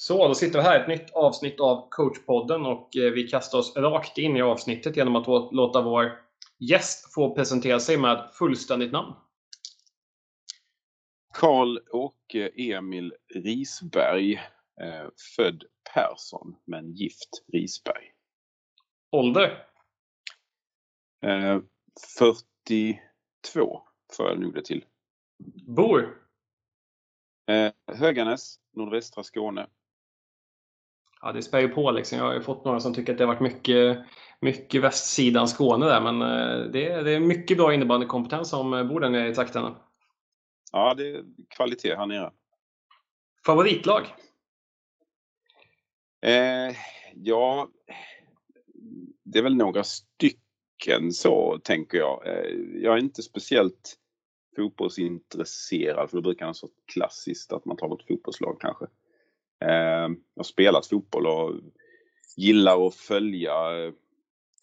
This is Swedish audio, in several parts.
Så, då sitter vi här, ett nytt avsnitt av coachpodden och eh, vi kastar oss rakt in i avsnittet genom att låta vår gäst få presentera sig med fullständigt namn. Karl-Åke Emil Risberg, eh, född Persson men gift Risberg. Ålder? Eh, 42 får jag nog det till. Bor? Eh, Höganäs, nordvästra Skåne. Ja, det spär ju på liksom. Jag har ju fått några som tycker att det har varit mycket, mycket västsidan Skåne där, men eh, det är, det är mycket bra innebandykompetens som eh, bor där nere i trakterna. Ja, det är kvalitet här nere. Favoritlag? Eh, ja, det är väl några stycken så tänker jag. Eh, jag är inte speciellt fotbollsintresserad för det brukar vara så klassiskt att man tar ett fotbollslag kanske. Eh, jag har spelat fotboll och gillar att följa eh,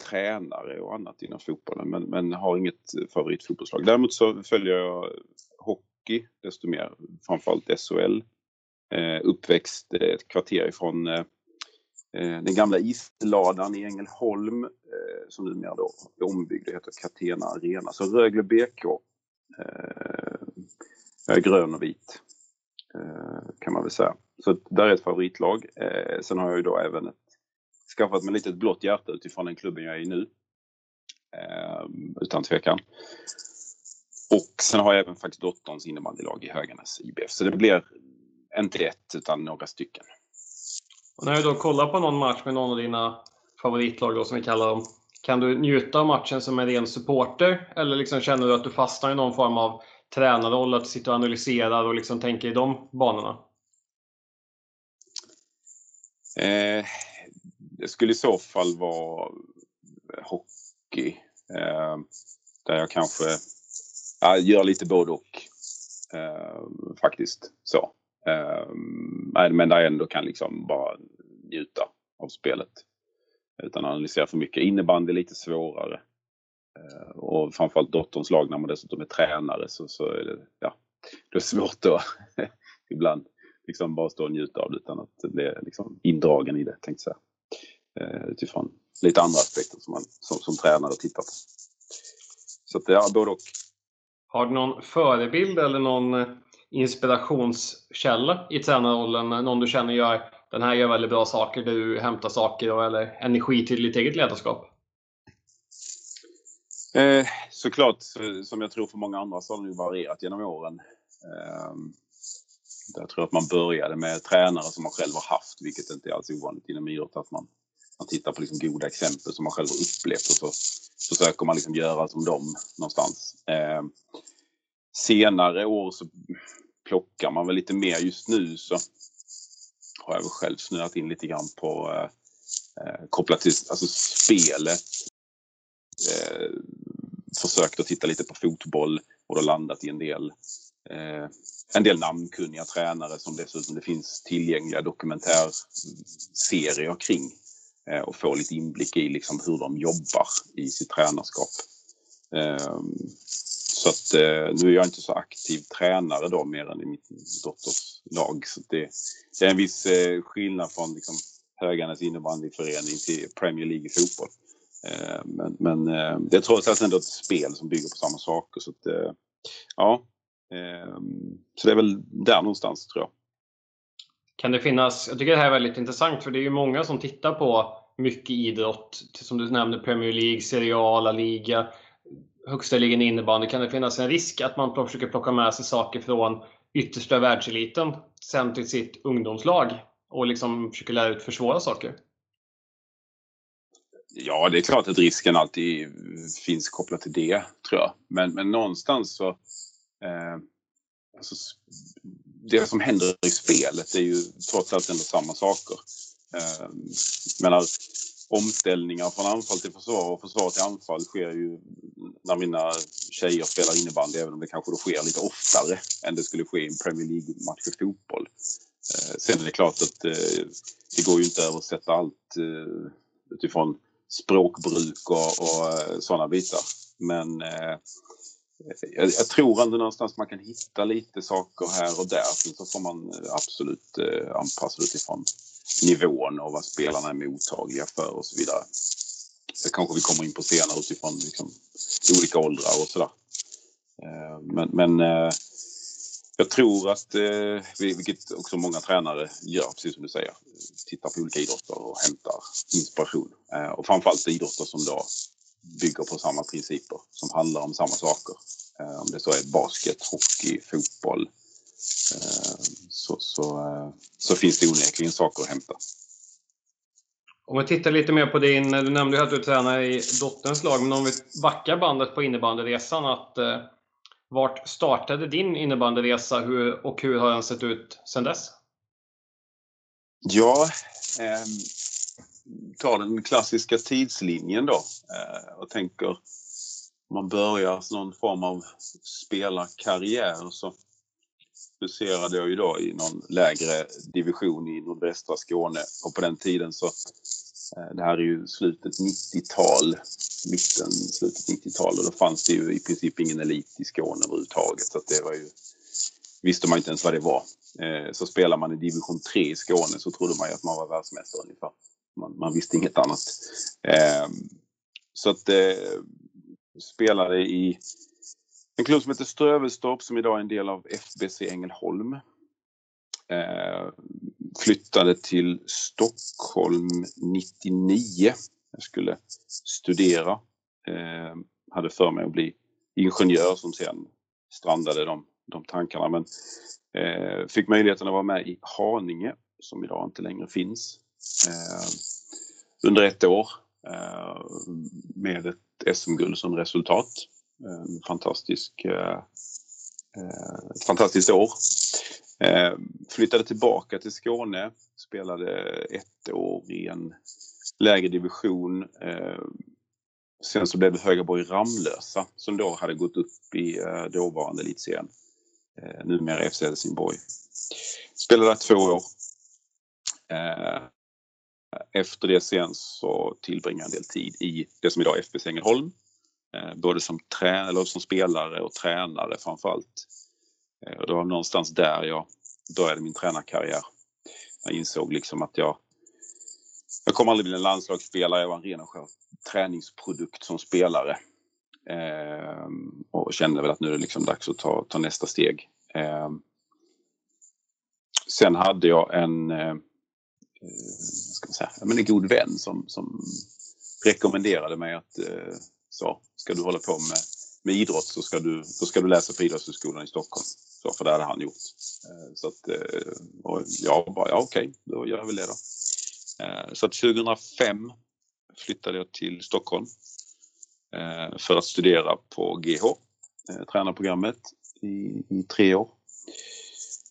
tränare och annat inom fotbollen men, men har inget favoritfotbollslag. Däremot så följer jag hockey desto mer, framförallt SHL. Eh, uppväxt ett kvarter ifrån eh, eh, den gamla isladan i Ängelholm eh, som numera då är ombyggd och heter Catena Arena. Så Rögle BK. Eh, jag är grön och vit eh, kan man väl säga. Så där är ett favoritlag. Eh, sen har jag ju då även ett, skaffat mig lite ett blått hjärta utifrån den klubben jag är i nu. Eh, utan tvekan. Och sen har jag även faktiskt dotterns innebandylag i Höganäs IBF. Så det blir inte ett utan några stycken. Och när du då kollar på någon match med någon av dina favoritlag då som vi kallar dem. Kan du njuta av matchen som en ren supporter? Eller liksom känner du att du fastnar i någon form av tränarroll, att du sitter och analyserar och liksom tänker i de banorna? Eh, det skulle i så fall vara hockey. Eh, där jag kanske ja, gör lite både och. Eh, faktiskt. så. Eh, men där jag ändå kan liksom bara njuta av spelet. Utan att analysera för mycket. Innebandy är lite svårare. Eh, och framförallt dotterns lag när man dessutom är tränare så, så är det, ja, det är svårt att ibland liksom bara stå och njuta av det utan att bli liksom indragen i det tänkte jag säga. Eh, utifrån lite andra aspekter som man som, som tränare tittar på. Så att ja, både och. Har du någon förebild eller någon eh, inspirationskälla i tränarrollen? Någon du känner gör den här gör väldigt bra saker, du hämtar saker eller energi till ditt eget ledarskap? Eh, såklart, som jag tror för många andra så har det varierat genom åren. Eh, jag tror att man började med tränare som man själv har haft, vilket inte är alls ovanligt inom idrott, att man, man tittar på liksom goda exempel som man själv har upplevt och så försöker man liksom göra som dem någonstans. Eh, senare år så plockar man väl lite mer. Just nu så har jag väl själv snöat in lite grann på eh, eh kopplat till alltså spelet. Eh, försökt att titta lite på fotboll och då landat i en del eh, en del namnkunniga tränare som dessutom det finns tillgängliga dokumentärserier kring eh, och få lite inblick i liksom hur de jobbar i sitt tränarskap. Eh, så att eh, nu är jag inte så aktiv tränare då mer än i mitt dotters lag. Så det, det är en viss eh, skillnad från liksom, Höganäs innebandyförening till Premier League i fotboll. Eh, men, men eh, det är trots allt ändå ett spel som bygger på samma saker. Så att, eh, ja, så det är väl där någonstans tror jag. Kan det finnas, jag tycker det här är väldigt intressant för det är ju många som tittar på mycket idrott, som du nämnde Premier League, Serie A, La Liga högsta ligan i innebandy kan det finnas en risk att man försöker plocka med sig saker från yttersta världseliten sen till sitt ungdomslag och liksom försöker lära ut för svåra saker? Ja, det är klart att risken alltid finns kopplat till det, tror jag. Men, men någonstans så... Eh, alltså, det som händer i spelet är ju trots allt ändå samma saker. Eh, menar, omställningar från anfall till försvar och försvar till anfall sker ju när mina tjejer spelar innebandy, även om det kanske då sker lite oftare än det skulle ske i en Premier League-match i fotboll. Eh, sen är det klart att eh, det går ju inte att översätta allt eh, utifrån språkbruk och, och eh, sådana bitar. Men eh, jag, jag, tror ändå någonstans man kan hitta lite saker här och där. Sen så får man eh, absolut eh, anpassa utifrån nivån och vad spelarna är mottagliga för och så vidare. Det kanske vi kommer in på senare utifrån liksom, olika åldrar och sådär. Eh, men, men eh, jag tror att, eh, vilket också många tränare gör, precis som du säger, tittar på olika idrotter och hämtar inspiration. Eh, och framförallt idrotter som då bygger på samma principer, som handlar om samma saker. Om det så är basket, hockey, fotboll, så, så, så finns det onekligen saker att hämta. Om vi tittar lite mer på din, du nämnde ju att du tränar i dotterns lag, men om vi backar bandet på innebandyresan, att eh, vart startade din innebandyresa hur, och hur har den sett ut sedan dess? Ja, eh, ta den klassiska tidslinjen då eh, och tänker om man börjar någon form av spelarkarriär så huserade jag ju då i någon lägre division i nordvästra Skåne och på den tiden så eh, det här är ju slutet 90-tal, mitten, slutet 90-tal och då fanns det ju i princip ingen elit i Skåne överhuvudtaget så att det var ju visste man inte ens vad det var. Eh, så spelar man i division 3 i Skåne så trodde man ju att man var världsmästare ungefär. Man, man visste inget annat. Eh, så att eh, spelade i en klubb som heter Strövelstorp som idag är en del av FBC Ängelholm. Eh, flyttade till Stockholm 99. Jag skulle studera. Eh, hade för mig att bli ingenjör som sen strandade de, de tankarna. Men eh, fick möjligheten att vara med i Haninge som idag inte längre finns. Eh, under ett år eh, med ett SM-guld som resultat. En fantastisk, eh, eh, ett fantastiskt år. Eh, flyttade tillbaka till Skåne, spelade ett år i en lägre division. Eh, sen så blev det Högaborg Ramlösa som då hade gått upp i eh, dåvarande elitserien. Numera FC Helsingborg. Spelade där två år. Efter det sen så tillbringade jag en del tid i det som idag är FBC Ängelholm eh, både som, trä eller som spelare och tränare framförallt. Eh, det var någonstans där jag började min tränarkarriär. Jag insåg liksom att jag jag kommer aldrig bli en landslagsspelare, jag var en ren och skär träningsprodukt som spelare. Ehm, och kände väl att nu är det liksom dags att ta, ta nästa steg. Ehm, sen hade jag en, eh, ska man säga, men en god vän som, som rekommenderade mig att eh, så ska du hålla på med, med idrott så ska du, så ska du läsa på Idrottshögskolan i Stockholm. Så, för det hade han gjort. Eh, så att, eh, och jag bara, ja okej, då gör vi det då. Eh, så att 2005 flyttade jag till Stockholm eh, för att studera på GH, eh, tränarprogrammet, i, i tre år.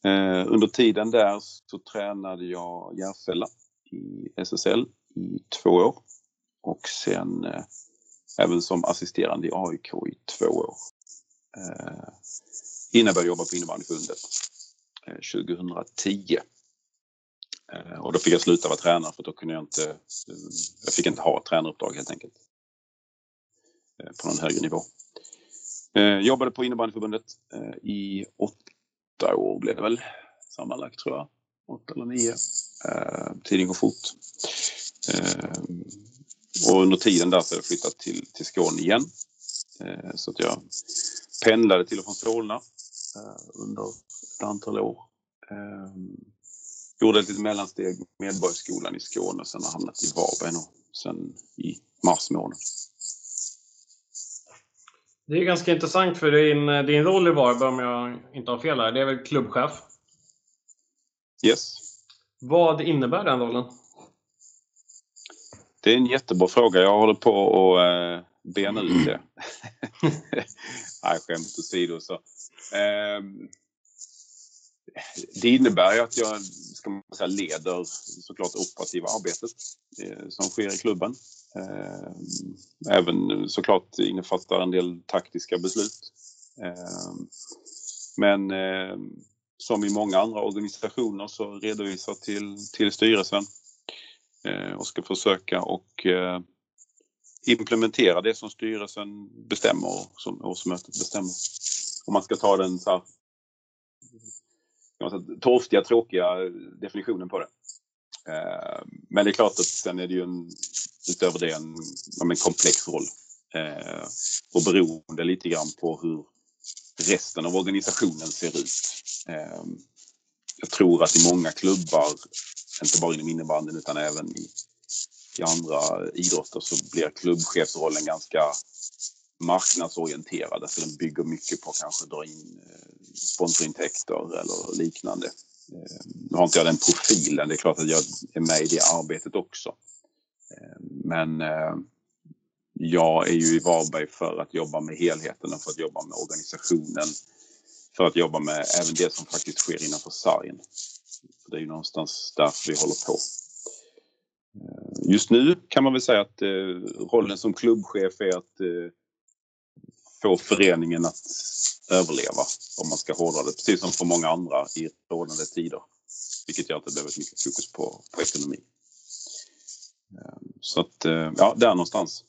Eh, under tiden där så tränade jag Järfälla i SSL i två år och sen eh, även som assisterande i AIK i två år. Eh, innan jag började jobba på innebandyförbundet eh, 2010. Eh, och då fick jag sluta vara tränare för då kunde jag inte, eh, jag fick inte ha ett tränaruppdrag helt enkelt. Eh, på någon högre nivå. Eh, jobbade på innebandyförbundet eh, i åtta år blev det väl sammanlagt tror jag. Åtta eller nio. Eh, tiden går fort. Eh, och under tiden där så har jag flyttat till, till Skåne igen. Eh, så att jag pendlade till och från Solna eh, under ett antal år. Eh, gjorde ett litet mellansteg Medborgarskolan i Skåne och sen har hamnat i Varberg sen i mars månad. Det är ganska intressant för din, eh, din roll i Varberg, om jag inte har fel här, det är väl klubbchef? Yes. Vad innebär den rollen? Det är en jättebra fråga. Jag håller på att eh, bena ut det. Nej, skämt åsido. Så. Eh, det innebär ju att jag ska man säga, leder såklart operativa arbetet eh, som sker i klubben. Eh, även såklart innefattar en del taktiska beslut. Eh, men som i många andra organisationer så redovisa till, till styrelsen eh, och ska försöka och eh, implementera det som styrelsen bestämmer och som årsmötet bestämmer. Om man ska ta den så här, torftiga, tråkiga definitionen på det. Eh, men det är klart att sen är det ju en, utöver det en, en komplex roll. Och beroende lite grann på hur resten av organisationen ser ut. Ehm, jag tror att i många klubbar, inte bara inom innebandyn utan även i, i andra idrotter så blir klubbchefsrollen ganska marknadsorienterad. Alltså den bygger mycket på kanske dra in eh, sponsorintäkter eller liknande. Ehm, nu har inte jag den profilen, det är klart att jag är med i det arbetet också. Ehm, men eh, jag är ju i Varberg för att jobba med helheten och för att jobba med organisationen. För att jobba med även det som faktiskt sker innanför sargen. Det är ju någonstans därför vi håller på. Eh, just nu kan man väl säga att eh, rollen som klubbchef är att eh, få föreningen att överleva, om man ska hårdra det. Precis som för många andra i rådande tider. Vilket gör att det blir väldigt mycket fokus på, på ekonomi. Så att, ja, där någonstans.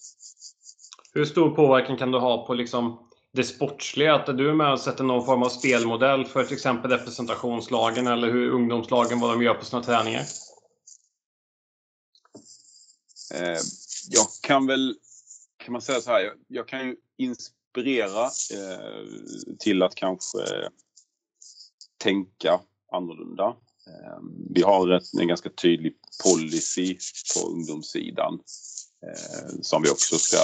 Hur stor påverkan kan du ha på liksom det sportsliga? Att du är med och sätter någon form av spelmodell för till exempel representationslagen eller hur ungdomslagen, vad de gör på sina träningar? Eh, jag kan väl, kan man säga så här, jag kan ju inspirera eh, till att kanske tänka annorlunda. Eh, vi har en ganska tydlig policy på ungdomssidan som vi också ska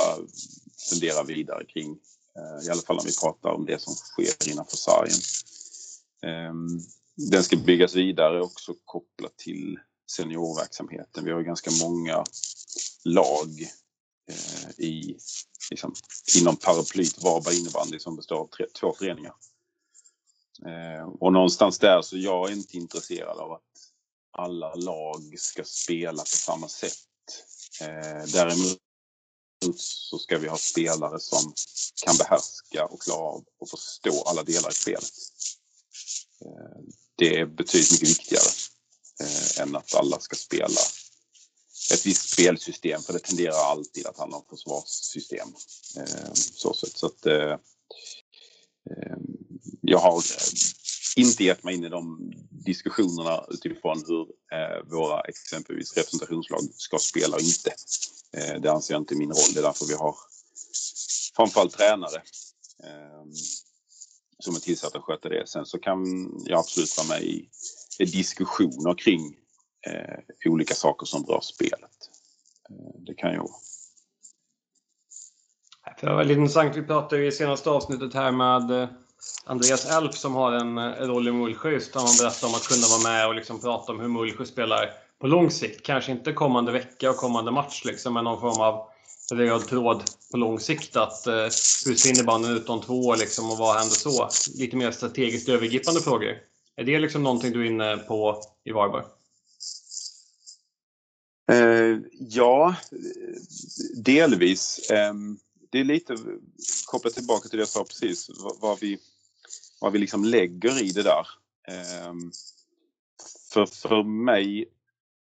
fundera vidare kring. Eh, I alla fall om vi pratar om det som sker innanför sargen. Ehm, den ska byggas vidare också kopplat till seniorverksamheten. Vi har ganska många lag eh, i, liksom, inom paraplyt Varberg innebandy som består av tre, två föreningar. Ehm, och någonstans där så jag är inte intresserad av att alla lag ska spela på samma sätt. Ehm, däremot så ska vi ha spelare som kan behärska och klara av och förstå alla delar i spelet. Eh, det är betydligt mycket viktigare eh, än att alla ska spela ett visst spelsystem för det tenderar alltid att handla om försvarssystem. Eh, så. Så att, jag har inte gett mig in i de diskussionerna utifrån hur eh, våra exempelvis representationslag ska spela och inte. Eh, det anser jag inte är min roll. Det är därför vi har framförallt tränare ehm, som är tillsatta att sköta det. Sen så kan jag absolut vara med i diskussioner kring eh, olika saker som rör spelet. Det kan jag. Det var väldigt intressant. Vi pratade i senaste avsnittet här med Andreas Elf som har en eh, roll i Mullsjö. Just han berättade om att kunna vara med och liksom prata om hur Mullsjö spelar på lång sikt. Kanske inte kommande vecka och kommande match liksom, men någon form av röd tråd på lång sikt. Att eh, hur ser innebandyn ut om två år liksom, och vad händer så? Lite mer strategiskt övergripande frågor. Är det liksom någonting du är inne på i Varberg? Eh, ja, delvis. Eh, det är lite kopplat tillbaka till det jag sa precis, vad, vad vi, vad vi liksom lägger i det där. Ehm, för, för mig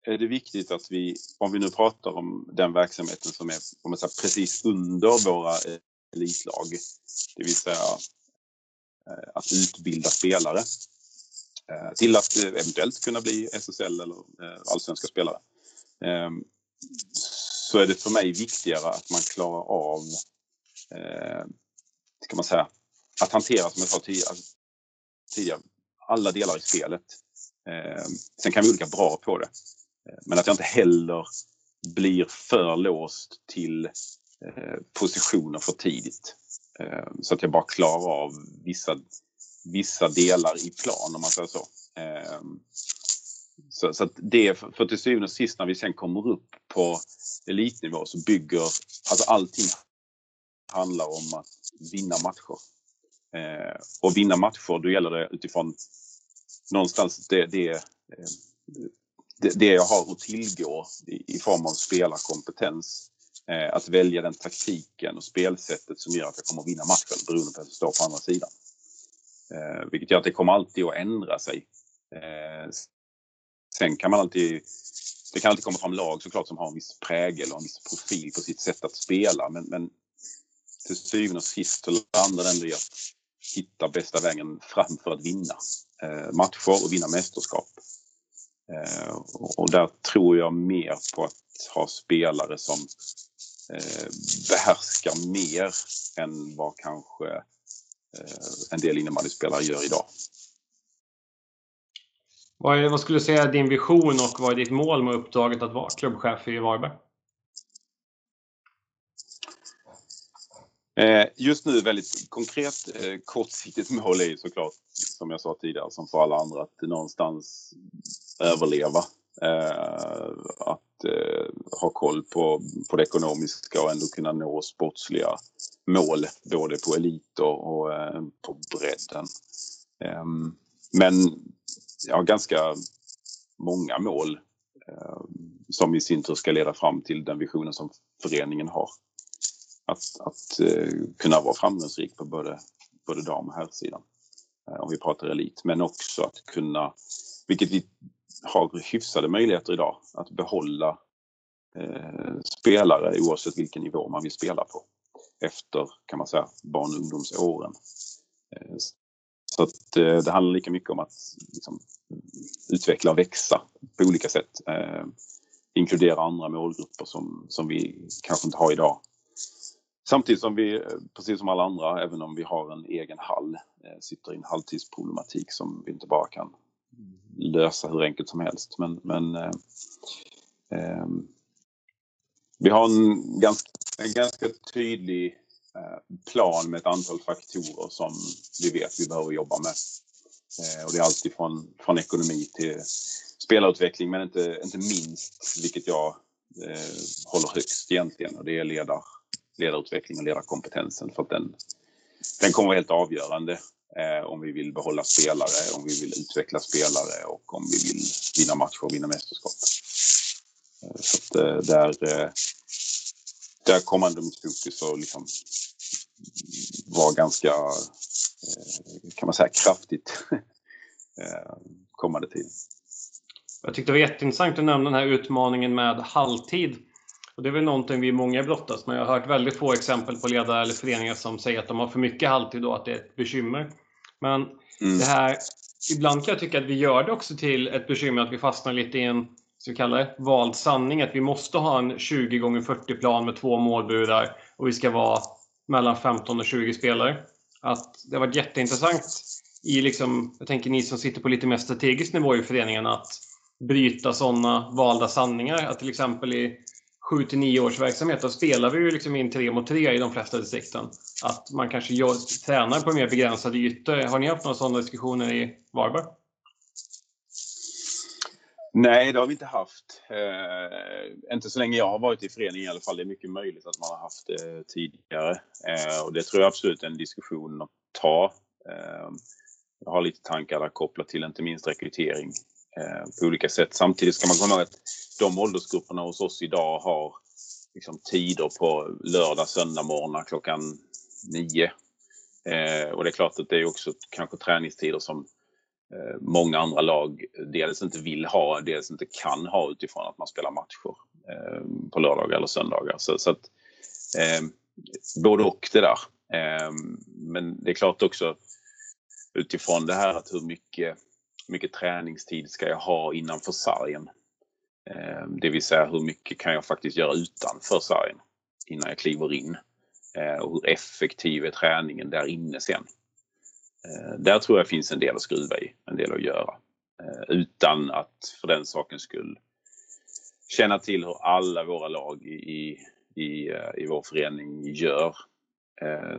är det viktigt att vi, om vi nu pratar om den verksamheten som är om man säger, precis under våra elitlag, det vill säga eh, att utbilda spelare eh, till att eventuellt kunna bli SSL eller eh, allsvenska spelare. Ehm, så är det för mig viktigare att man klarar av, ska man säga, att hantera som jag sa tidigare, alltså, alla delar i spelet. Ehm, sen kan vi olika bra på det. Ehm, men att jag inte heller blir för låst till eh, positioner för tidigt. Ehm, så att jag bara klarar av vissa, vissa delar i plan om man säger så. Så, så att det, för till syvende och sist när vi sen kommer upp på elitnivå så bygger, alltså allting handlar om att vinna matcher. Eh, och vinna matcher, då gäller det utifrån någonstans det, det eh, det jag har att tillgå i form av spelarkompetens. Eh, att välja den taktiken och spelsättet som gör att jag kommer att vinna matchen beroende på att jag står på andra sidan. Vilket gör att det kommer alltid att ändra sig. Sen kan man alltid det kan alltid komma fram lag såklart som har en viss prägel och en viss profil på sitt sätt att spela. Men, men till syvende och sist så landar det ändå i att hitta bästa vägen fram för att vinna eh, matcher och vinna mästerskap. Eh, och där tror jag mer på att ha spelare som eh, behärskar mer än vad kanske eh, en del innebandyspelare gör idag. Vad, är, vad skulle du säga är din vision och vad är ditt mål med uppdraget att vara klubbchef i Varberg? Eh, just nu väldigt konkret eh, kortsiktigt mål är ju såklart, som jag sa tidigare, som för alla andra, att någonstans överleva. Eh, att ha koll på, på det ekonomiska och ändå kunna nå sportsliga mål, både på elit och, på bredden. Men men ja, ganska många mål som i sin tur ska leda fram till den visionen som föreningen har att, att eh, kunna vara framgångsrik på både, både dam och herrsidan. Eh, om vi pratar elit, men också att kunna, vilket vi har hyfsade möjligheter idag, att behålla eh, spelare oavsett vilken nivå man vill spela på efter, kan man säga, barn och ungdomsåren. Eh, så att, eh, det handlar lika mycket om att liksom, utveckla och växa på olika sätt. Eh, inkludera andra målgrupper som, som vi kanske inte har idag Samtidigt som vi, precis som alla andra, även om vi har en egen hall, eh, sitter i en halvtidsproblematik som vi inte bara kan lösa hur enkelt som helst. Men, men eh, eh, vi har en ganska, en ganska tydlig eh, plan med ett antal faktorer som vi vet vi behöver jobba med. Eh, och det är alltid från, från ekonomi till spelarutveckling men inte, inte minst, vilket jag eh, håller högst egentligen, och det är ledar ledarutveckling och ledarkompetensen för att den, den kommer vara helt avgörande eh, om vi vill behålla spelare, om vi vill utveckla spelare och om vi vill vinna matcher och vinna mästerskap. Eh, så att, eh, där, eh, där kommer ändå mitt fokus att liksom vara ganska, eh, kan man säga, kraftigt eh, kommande tid. Jag tyckte det var jätteintressant att nämna den här utmaningen med halvtid. Och det är väl någonting vi många brottas med. Jag har hört väldigt få exempel på ledare eller föreningar som säger att de har för mycket halvtid och att det är ett bekymmer. Men mm. det här, ibland kan jag tycka att vi gör det också till ett bekymmer att vi fastnar lite i en så kallad vald sanning. Att vi måste ha en 20 gånger 40 plan med två målburar och vi ska vara mellan 15 och 20 spelare. Att det har varit jätteintressant i liksom, jag tänker ni som sitter på lite mer strategisk nivå i föreningen att bryta sådana valda sanningar. Att till exempel i 7 till 9 års verksamhet, då spelar vi ju liksom in tre mot tre i de flesta distrikten. Att man kanske gör, tränar på mer begränsade ytor. Har ni haft några sådana diskussioner i Varberg? Nej, det har vi inte haft. Eh, inte så länge jag har varit i föreningen i alla fall. Det är mycket möjligt att man har haft det tidigare. Eh, och det tror jag absolut är en diskussion att ta. Eh, jag har lite tankar där kopplat till inte minst rekrytering Eh, på olika sätt. Samtidigt ska man komma ihåg att de åldersgrupperna hos oss idag har liksom tider på lördag, söndag morgnar klockan nio. Eh, och det är klart att det är också kanske träningstider som eh, många andra lag dels inte vill ha, dels inte kan ha utifrån att man spelar matcher eh, på lördagar eller söndagar. Så, så att, eh, både och det där. Eh, men det är klart också utifrån det här att hur mycket, mycket träningstid ska jag ha innanför sargen? Ehm, det vill säga hur mycket kan jag faktiskt göra utanför sargen innan jag kliver in? Ehm, och hur effektiv är träningen där inne sen? Ehm, där tror jag finns en del att skruva i, en del att göra. Utan att för den sakens skull känna till hur alla våra lag i, i, i eh, vår förening gör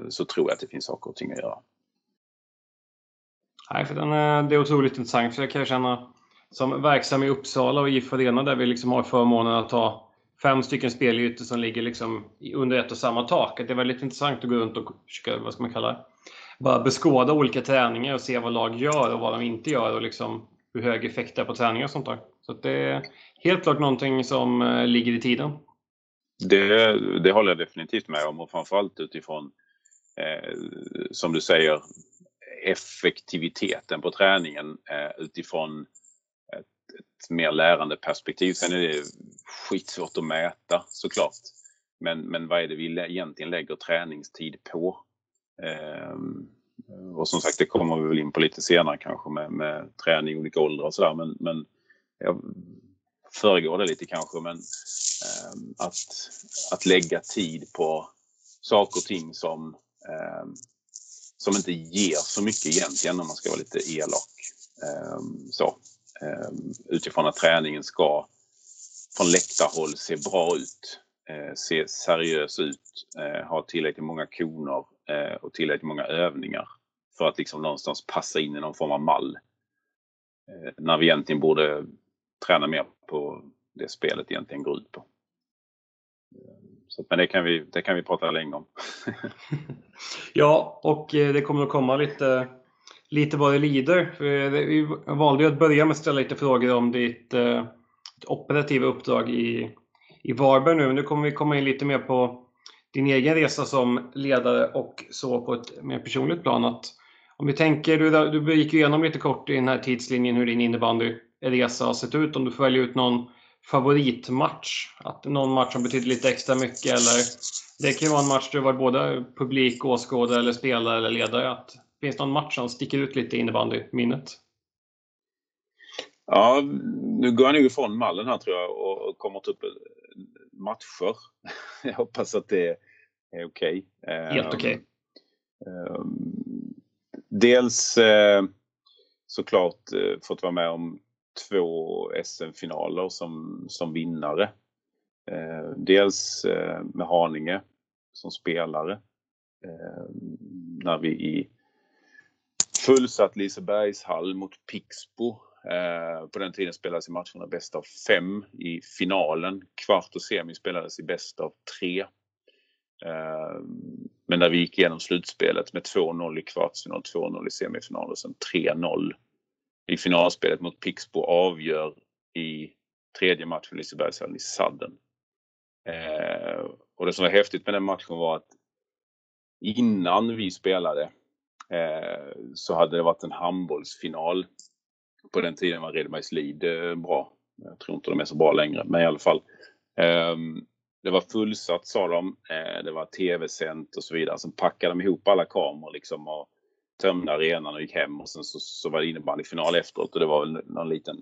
så tror jag att det finns saker och ting att göra. Nej, för den är, det är otroligt intressant. För jag kan känna som verksam i Uppsala och IF Arena där vi liksom har förmånen att ha fem stycken spelytor som ligger liksom under ett och samma tak. Det är väldigt intressant att gå runt och försöka, vad ska man kalla det, bara beskåda olika träningar och se vad lag gör och vad de inte gör och liksom hur hög effekt det är på träningar och sånt där. Så det är helt klart någonting som eh, ligger i tiden. Det, det håller jag definitivt med om och framförallt utifrån, eh, som du säger, effektiviteten på träningen eh, utifrån ett mer lärande perspektiv. Sen är det skitsvårt att mäta såklart. Men, men vad är det vi egentligen lägger träningstid på? Ehm, och som sagt, det kommer vi väl in på lite senare kanske med, med träning i olika åldrar och sådär. Men, men jag föregår det lite kanske. Men eh, att, att lägga tid på saker och ting som, eh, som inte ger så mycket egentligen om man ska vara lite elak. Ehm, så, ehm, utifrån att träningen ska från läktarhåll se bra ut, eh, se seriös ut, eh, ha tillräckligt många koner eh, och tillräckligt många övningar för att liksom någonstans passa in i någon form av mall. När vi egentligen borde träna mer på det spelet egentligen går ut på. Så, men det kan, vi, det kan vi prata länge om. ja, och eh, det kommer att komma lite, lite vad det lider. Eh, vi valde att börja med att ställa lite frågor om ditt, ditt operativa uppdrag i, i Varberg nu. Nu kommer vi komma in lite mer på din egen resa som ledare och så på ett mer personligt plan. Att om vi tänker, du, du gick igenom lite kort i den här tidslinjen hur din innebandyresa har sett ut. Om du får välja ut någon favoritmatch? Att någon match som betyder lite extra mycket eller det kan ju vara en match där du varit både publik, åskådare eller spelare eller ledare. Att, finns det någon match som sticker ut lite i innebandyminnet? Ja, nu går jag nog ifrån mallen här tror jag och kommer ta upp matcher. Jag hoppas att det är okej. Okay. Helt okej. Okay. Um, dels eh, såklart eh, fått vara med om två SM-finaler som, som vinnare. Eh, dels eh, med Haninge som spelare. Eh, när vi i fullsatt Lisebergshall mot Pixbo. Eh, på den tiden spelades i matcherna bäst av fem i finalen. Kvart och semi spelades i bäst av tre. Eh, men när vi gick igenom slutspelet med 2-0 i kvartsfinal, 2-0 i semifinal och sen 3-0 i finalspelet mot Pixbo avgör i tredje matchen Lisebergshallen i sadden. Eh, och det som var häftigt med den matchen var att innan vi spelade eh, så hade det varit en handbollsfinal. På den tiden var Redbergslid eh, bra. Jag tror inte de är så bra längre, men i alla fall. Eh, det var fullsatt sa de. Eh, det var tv-sänt och så vidare. Sen packade de ihop alla kameror liksom och tömde arenan och gick hem och sen så, så var det innebandyfinal efteråt och det var väl någon liten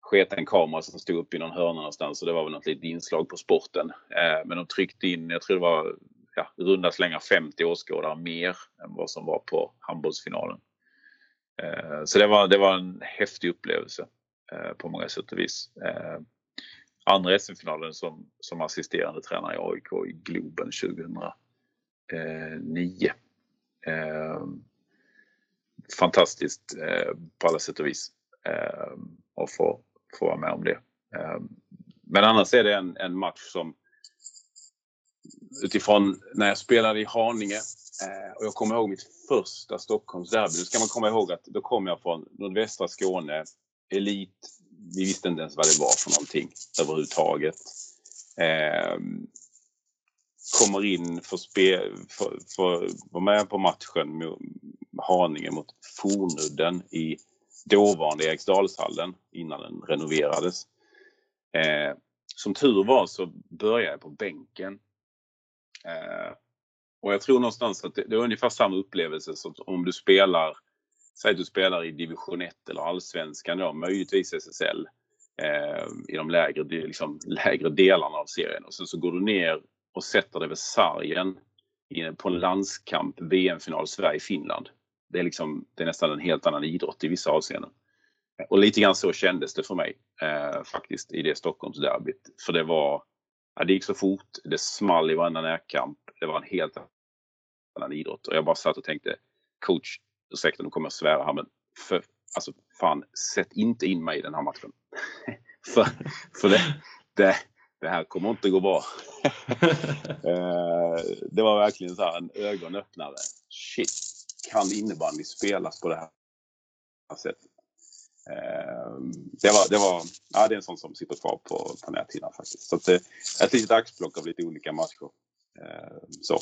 sketen kamera som stod upp i någon hörna någonstans och det var väl något litet inslag på sporten. Eh, men de tryckte in, jag tror det var ja, runda slängar 50 åskådare mer än vad som var på handbollsfinalen. Eh, så det var, det var en häftig upplevelse eh, på många sätt och vis. Eh, andra SM-finalen som, som assisterande tränare i AIK i Globen 2009 fantastiskt eh, på alla sätt och vis eh, att få, få vara med om det. Eh, men annars är det en, en match som utifrån när jag spelade i Haninge eh, och jag kommer ihåg mitt första Stockholmsderby. Då ska man komma ihåg att då kom jag från nordvästra Skåne, elit. Vi visste inte ens vad det var för någonting överhuvudtaget. Eh, kommer in, får, spe, får, får vara med på matchen Haninge mot Fornudden i dåvarande Eriksdalshallen innan den renoverades. Eh, som tur var så började jag på bänken. Eh, och jag tror någonstans att det, det är ungefär samma upplevelse som om du spelar, säg att du spelar i division 1 eller allsvenskan då, möjligtvis SSL eh, i de lägre, liksom, lägre delarna av serien och sen så går du ner och sätter dig vid sargen på en landskamp, VM-final Sverige-Finland. Det är, liksom, det är nästan en helt annan idrott i vissa avseenden. Och lite grann så kändes det för mig eh, faktiskt i det Stockholmsderbyt. För det var, ja, det gick så fort, det small i varenda närkamp. Det var en helt annan idrott. Och jag bara satt och tänkte, coach, ursäkta nu kommer jag svära här men för, alltså fan, sätt inte in mig i den här matchen. för för det, det, det här kommer inte gå bra. Eh, det var verkligen så en ögonöppnare. Shit, kan innebandy spelas på det här sättet? Eh, det var, det var, ja det är en sån som sitter kvar på, på näthinnan faktiskt. Så att, ett litet axplock av lite olika matcher. Eh, så.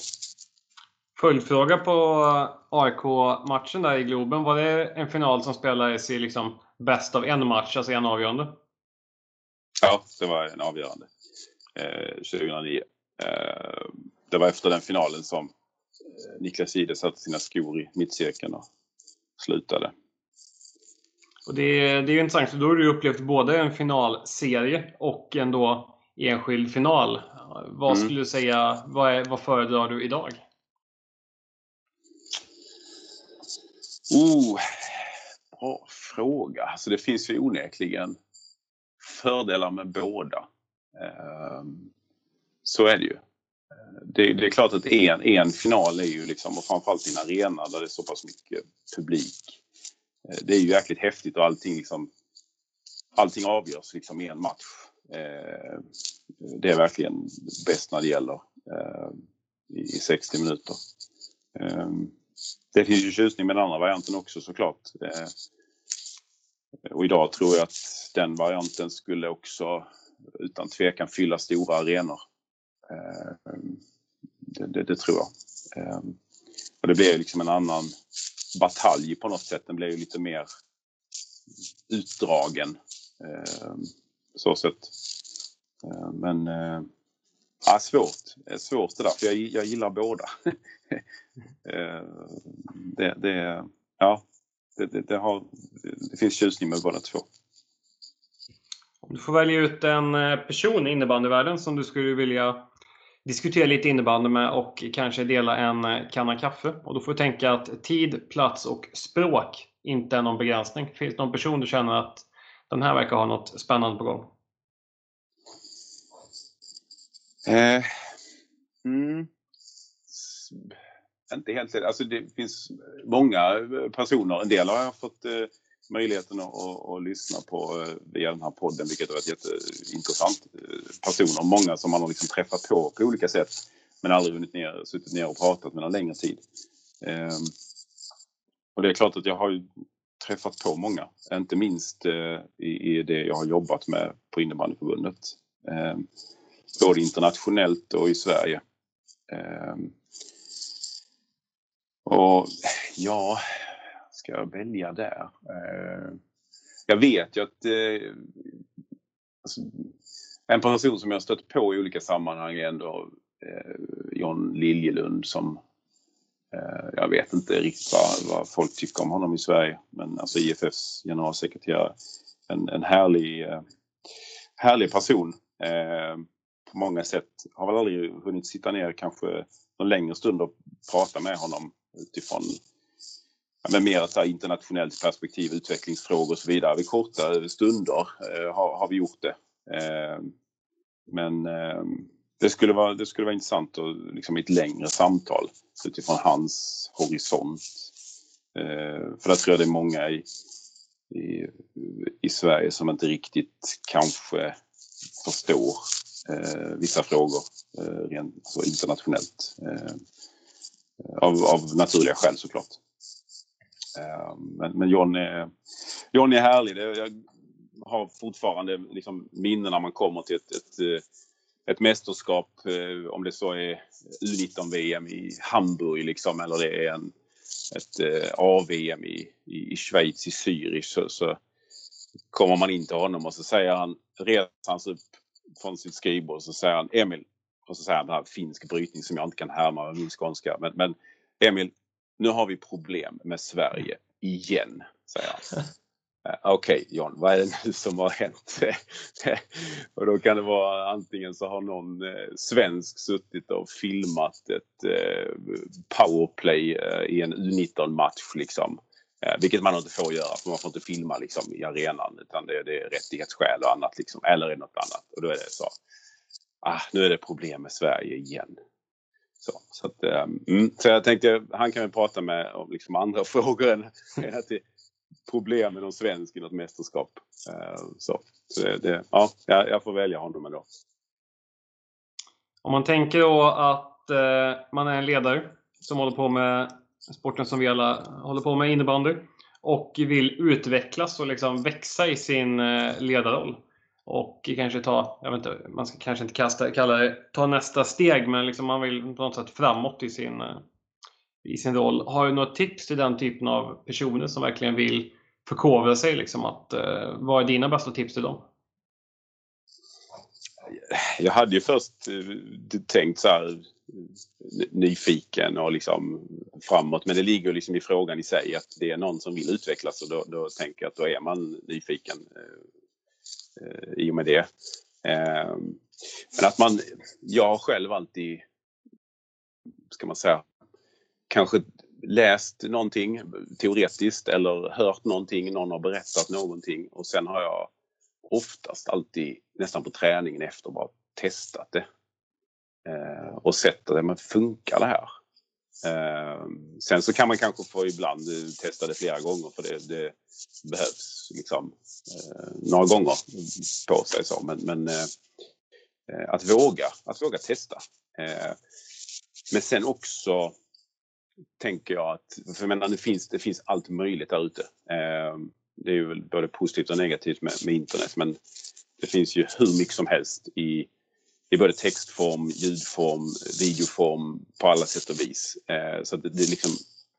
Följdfråga på AIK-matchen där i Globen. Var det en final som spelades i liksom bäst av en match, alltså en avgörande. Ja, det var en avgörande. Eh, 2009. Eh, det var efter den finalen som eh, Niklas Jihde satte sina skor i mittcirkeln och slutade. Och det, det är intressant, för då har du upplevt både en finalserie och en då enskild final. Vad mm. skulle du säga, vad, är, vad föredrar du idag? Oh, bra fråga. Alltså det finns ju onekligen fördelar med båda. Ehm, så är det ju. Det, det, är klart att en, en final är ju liksom, och framförallt i en arena där det är så pass mycket publik. Eh, det är ju jäkligt häftigt och allting liksom, allting avgörs liksom i en match. Eh, det är verkligen bäst när det gäller eh, i 60 minuter. Ehm, det finns ju tjusning med den andra varianten också såklart. Och idag tror jag att den varianten skulle också utan tvekan fylla stora arenor. Ehm, det, det, det tror jag. Ehm, och det blir liksom en annan batalj på något sätt. Den blir ju lite mer utdragen. Ehm, så sätt. Men eh, ja, svårt. Eh, svårt det där, för jag, jag gillar båda. det, det, ja, det, det, det, har, det finns tjusning med båda två. Om du får välja ut en eh, person i innebandyvärlden som du skulle vilja diskutera lite innebandy med och kanske dela en eh, kanna kaffe. Och då får du tänka att tid, plats och språk inte är någon begränsning. Finns det någon person du känner att den här verkar ha något spännande på gång? Eh, mm inte helt Alltså det finns många personer. En del har jag fått eh, möjligheten att, att, att, lyssna på eh, via den här podden, vilket har varit jätteintressant. Eh, personer, många som man har liksom träffat på på olika sätt, men aldrig hunnit ner, suttit ner och pratat med någon längre tid. Eh, och det är klart att jag har ju träffat på många, inte minst eh, i, i, det jag har jobbat med på innebandyförbundet. Eh, både internationellt och i Sverige. Ehm, och ja, ska jag välja där? Eh, jag vet ju att eh, alltså, en person som jag stött på i olika sammanhang är ändå eh, John Liljelund som jag vet inte riktigt vad, vad, folk tycker om honom i Sverige, men alltså IFFs generalsekreterare. En, en härlig, härlig person på många sätt. Har väl aldrig hunnit sitta ner kanske någon längre stund och prata med honom utifrån men mer ett internationellt perspektiv, utvecklingsfrågor och så vidare. Vid korta stunder eh, har, har, vi gjort det. Eh, men eh, det, skulle vara, det skulle vara intressant att liksom i ett längre samtal utifrån hans horisont. Eh, för där tror jag det är många i, i, i Sverige som inte riktigt kanske förstår eh, vissa frågor eh, rent så internationellt. Eh, av, av naturliga skäl såklart. Eh, men, men John, är, John är härlig. Jag har fortfarande liksom minnen när man kommer till ett, ett, eh, ett mästerskap, eh, om det så är U19-VM i Hamburg liksom, eller det är en, ett A-VM i, i, i Schweiz, i Zürich, så, så kommer man in till honom och så säger han, reser han sig upp från sitt skrivbord och så säger han Emil, och så säger han det här finsk brytning som jag inte kan härma med min skånska. Men, men Emil, nu har vi problem med Sverige igen, säger han. Uh, Okej okay, John, vad är det nu som har hänt? och då kan det vara antingen så har någon eh, svensk suttit och filmat ett eh, powerplay eh, i en U19-match liksom. Eh, vilket man inte får göra för man får inte filma liksom, i arenan utan det, det är rättighetsskäl och annat liksom. Eller något annat. Och då är det så. Ah, nu är det problem med Sverige igen. Så, så, att, um, så jag tänkte, han kan vi prata med om liksom andra frågor än, än problem med någon svensk i något mästerskap. Uh, så så det, ja, jag får välja honom ändå. Om man tänker då att uh, man är en ledare som håller på med sporten som vi alla håller på med, innebandy, och vill utvecklas och liksom växa i sin uh, ledarroll och kanske ta, jag vet inte, man ska kanske inte kasta, kalla det ta nästa steg, men liksom man vill på något sätt framåt i sin, eh, i sin roll. Har du något tips till den typen av personer som verkligen vill förkovra sig? Liksom, att, eh, vad är dina bästa tips till dem? Jag hade ju först eh, tänkt så här nyfiken och liksom framåt. Men det ligger liksom i frågan i sig att det är någon som vill utvecklas och då, då tänker jag att då är man nyfiken Eh, i och med det. Eh, men att man, jag har själv alltid, ska man säga, kanske läst någonting teoretiskt eller hört någonting, någon har berättat någonting och sen har jag oftast alltid nästan på träningen efter bara testat det. Eh, och sett att men funkar det här? Eh, sen så kan man kanske få ibland eh, testa det flera gånger för det, det behövs liksom eh, några gånger på sig. Så. Men, men eh, eh att våga, att våga testa. Eh, men sen också tänker jag att, för jag menar, det, finns, det finns allt möjligt där ute. Ehm, det är ju väl både positivt och negativt med, med internet men det finns ju hur mycket som helst i i både textform, ljudform, videoform på alla sätt och vis. Eh, så det, det, liksom,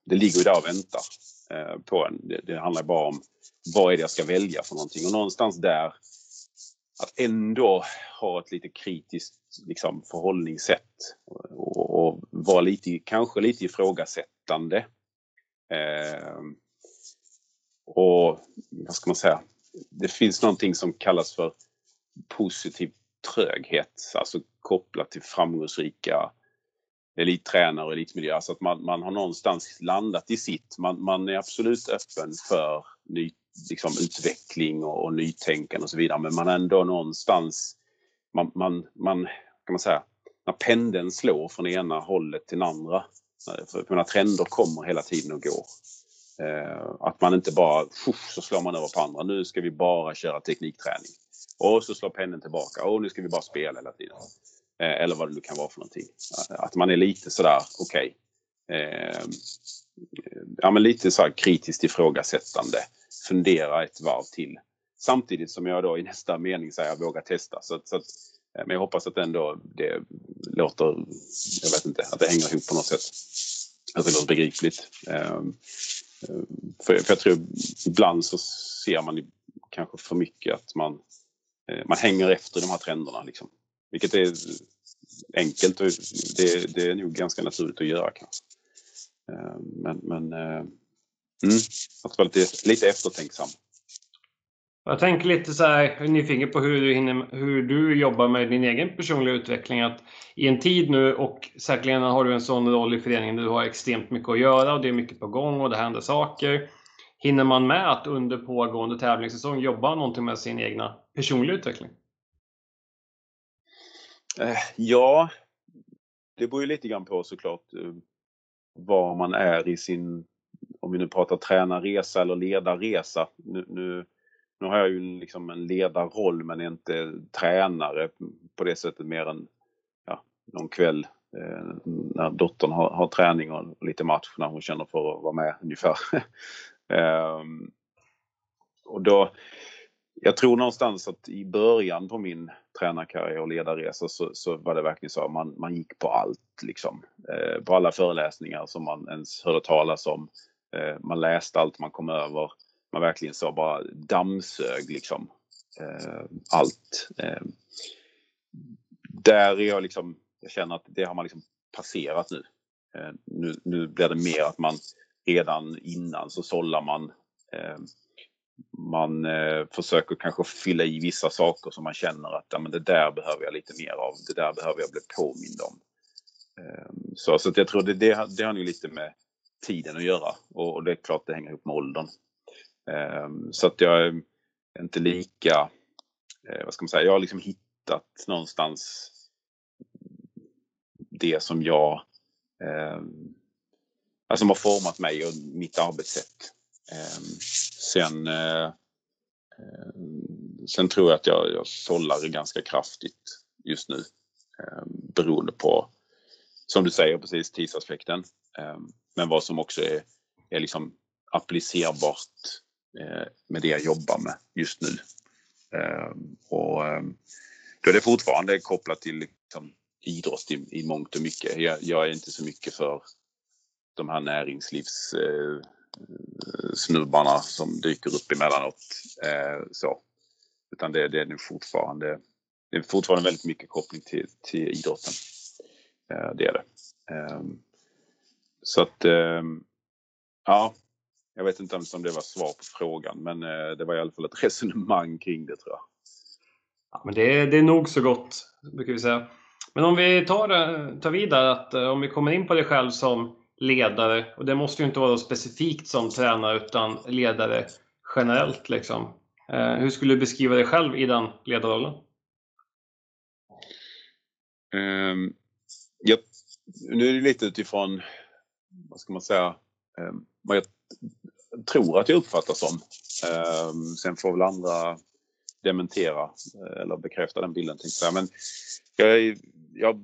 det ligger ju där och väntar eh, på en. Det, det, handlar bara om vad är det jag ska välja för någonting och någonstans där att ändå ha ett lite kritiskt liksom, förhållningssätt och, och vara lite, kanske lite ifrågasättande. Eh, och vad ska man säga? Det finns någonting som kallas för positiv tröghet, alltså kopplat till framgångsrika elittränare och elitmiljö. Alltså att man, man har någonstans landat i sitt. Man, man är absolut öppen för ny, liksom, utveckling och, och nytänkande och så vidare. Men man är ändå någonstans, man, man, man kan man säga, när pendeln slår från ena hållet till den andra. Eh, för, för trender kommer hela tiden och går. Eh, att man inte bara, så slår man över på andra. Nu ska vi bara köra teknikträning. Och så slår pennen tillbaka. Och nu ska vi bara spela hela tiden. Eh, eller vad det nu kan vara för någonting. Att man är lite sådär, okej. Okay. Eh, ja, men lite så kritiskt ifrågasättande. Fundera ett varv till. Samtidigt som jag då i nästa mening säger våga testa. Så, så att, eh, men jag hoppas att ändå det låter, jag vet inte, att det hänger ihop på något sätt. Att det låter begripligt. Ehm, eh, för, jag tror ibland så ser man kanske för mycket att man Eh, man hänger efter de här trenderna. Liksom. Vilket är enkelt och det, det är nog ganska naturligt att göra kanske. Eh, men, men eh, mm, att vara lite, lite eftertänksam. Jag tänker lite så här, nyfiken på hur du, hinner, hur du jobbar med din egen personliga utveckling. Att I en tid nu, och säkerligen har du en sån roll i föreningen där du har extremt mycket att göra och det är mycket på gång och det händer saker. Hinner man med att under pågående tävlingssäsong jobba någonting med sin egna personliga utveckling? Eh, ja, det beror ju lite grann på såklart eh, var man är i sin, om vi nu pratar tränarresa eller ledarresa. Nu, nu, nu har jag ju liksom en ledarroll men inte tränare på det sättet mer än ja, någon kväll eh, när dottern har, har, träning och lite match när hon känner för att vara med ungefär. Ehm, och då, jag tror någonstans att i början på min tränarkarriär och ledarresa så, så var det verkligen så att man, man gick på allt. Liksom. Eh, på alla föreläsningar som man ens hörde talas om. Eh, man läste allt man kom över. Man verkligen så bara dammsög liksom. Eh, allt. Ehm, där är jag liksom, jag känner att det har man liksom passerat nu. Eh, nu. Nu blir det mer att man redan innan så sållar man. Eh, man eh, försöker kanske fylla i vissa saker som man känner att ja, men det där behöver jag lite mer av. Det där behöver jag bli påmind om. Ehm, så, så jag tror det, det, det har nog lite med tiden att göra och, och det är klart det hänger ihop med åldern. Ehm, så att jag är inte lika, eh, vad ska man säga, jag har liksom hittat någonstans det som jag ehm, Alltså, som har format mig och mitt arbetssätt. Ehm, sen, eh, ehm, sen tror jag att jag, jag sållar ganska kraftigt just nu ehm, beroende på, som du säger precis, tidsaspekten. Men vad som också är, är liksom applicerbart eh, med det jag jobbar med just nu. Och då är det fortfarande kopplat till liksom idrott i, i mångt och mycket. Jag, jag är inte så mycket för de här näringslivssnubbarna eh, som dyker upp emellanåt. Eh, så. Utan det, det är nu fortfarande, det är fortfarande väldigt mycket koppling till, till idrotten. Eh, det är det. Eh, så att, ehm, ja, jag vet inte ens om det var svar på frågan men eh, det var i alla fall ett resonemang kring det tror jag. Ja, men det, är, det är nog så gott, brukar vi säga. Men om vi tar, eh, tar vidare, att eh, om vi kommer in på dig själv som ledare, och det måste ju inte vara specifikt som tränare utan ledare generellt. Liksom. Eh, hur skulle du beskriva dig själv i den ledarrollen? Ehm, um, ja, nu är det lite utifrån, vad ska man säga, um, vad jag tror att jag uppfattas som. Um, sen får väl andra dementera eh, eller bekräfta den bilden. Tänkte jag. Men jag, jag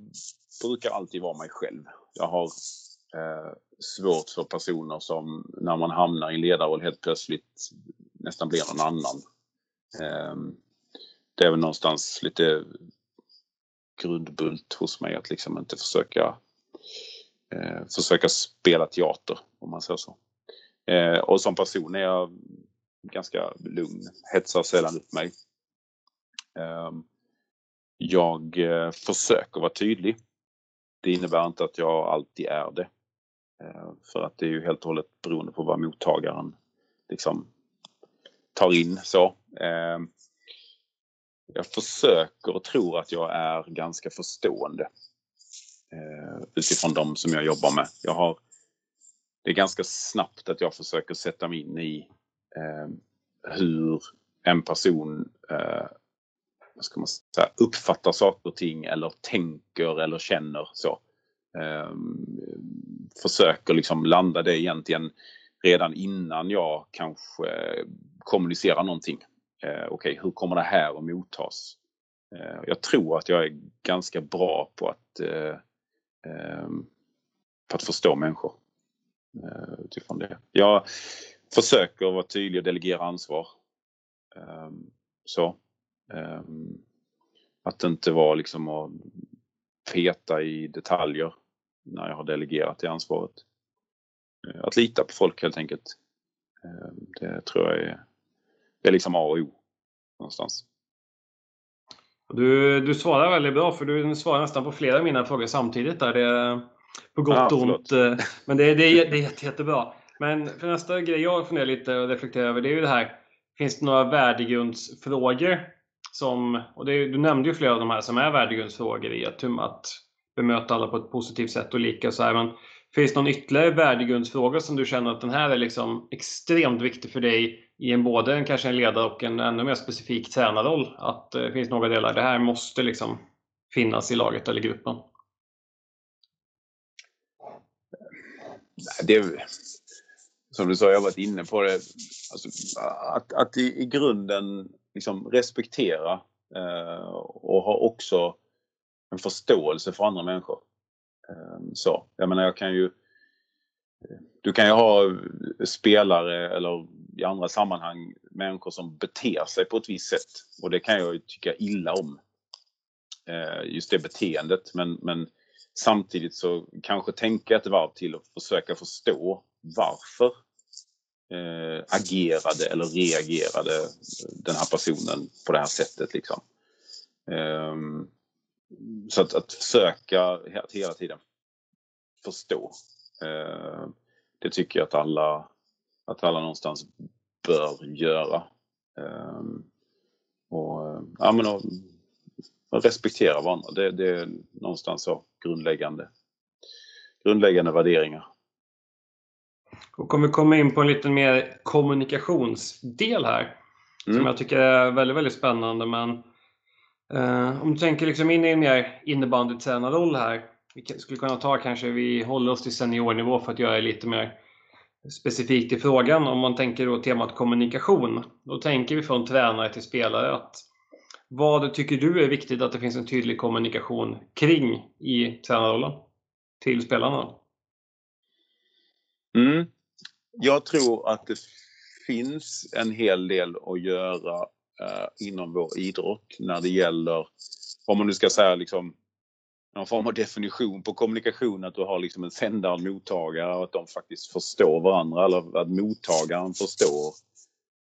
brukar alltid vara mig själv. Jag har eh, svårt för personer som när man hamnar i en ledarroll helt plötsligt nästan blir någon annan. Eh, det är väl någonstans lite grundbult hos mig att liksom inte försöka eh, försöka spela teater om man säger så. Eh, och som person är jag ganska lugn, hetsar sällan upp mig. Ehm, jag eh, försöker vara tydlig. Det innebär inte att jag alltid är det. Eh, för att det är ju helt och hållet beroende på vad mottagaren liksom tar in så. Eh, jag försöker och tror att jag är ganska förstående eh, utifrån de som jag jobbar med. Jag har, det är ganska snabbt att jag försöker sätta mig in i hur en person eh, vad ska man säga, uppfattar saker och ting eller tänker eller känner så. Försöker liksom landa det egentligen redan innan jag kanske kommunicerar någonting. Eh, Okej, okay, hur kommer det här att mottas? Eh, jag tror att jag är ganska bra på att, eh, ehm, på att förstå människor. Eh, utifrån det. Jag försöker vara tydlig och delegera ansvar. Ehm, så. Ehm, att inte vara liksom att peta i detaljer när jag har delegerat det ansvaret. Uh, att lita på folk helt enkelt. Um, det tror jag är, det är liksom A och O någonstans. Du, du svarar väldigt bra för du svarar nästan på flera av mina frågor samtidigt. Där. Det, på gott och ont. Eh, men det, det, är, det är jätte, jättebra. Men för nästa grej jag funderar lite och reflekterar över det är ju det här. Finns det några värdegrundsfrågor som, och det, du nämnde ju flera av de här som är värdegrundsfrågor i att, att bemöta alla på ett positivt sätt och lika så här, men finns det någon ytterligare värdegrundsfråga som du känner att den här är liksom extremt viktig för dig i en både en, kanske en ledare och en ännu mer specifik tränarroll? Att eh, det finns några delar, det här måste liksom finnas i laget eller gruppen? Det, som du sa, jag har varit inne på det. Alltså, att, att i, i grunden liksom respektera eh, och ha också en förståelse för andra människor. Ehm, så, jag menar jag kan ju du kan ju ha spelare eller i andra sammanhang människor som beter sig på ett visst sätt och det kan jag ju tycka illa om. Ehm, just det beteendet men, men samtidigt så kanske tänka ett varv till och försöka förstå varför eh, agerade eller reagerade den här personen på det här sättet. Liksom. Eh, så att, att försöka att hela tiden förstå. Eh, det tycker jag att alla, att alla någonstans bör göra. Ehm, och, ja, men och, och respektera varandra. Det, det är någonstans så grundläggande, grundläggande värderingar. Och kommer komma in på en lite mer kommunikationsdel här. Mm. Som jag tycker är väldigt, väldigt spännande. Men Uh, om du tänker liksom in i en mer innebandytränarroll här. Vi skulle kunna ta kanske, vi håller oss till seniornivå för att göra det lite mer specifikt i frågan. Om man tänker då temat kommunikation. Då tänker vi från tränare till spelare att vad tycker du är viktigt att det finns en tydlig kommunikation kring i tränarrollen till spelarna? Mm. Jag tror att det finns en hel del att göra eh, inom vår idrott när det gäller, om man nu ska säga liksom någon form av definition på kommunikation, att du har liksom en sändare och en mottagare och att de faktiskt förstår varandra eller att mottagaren förstår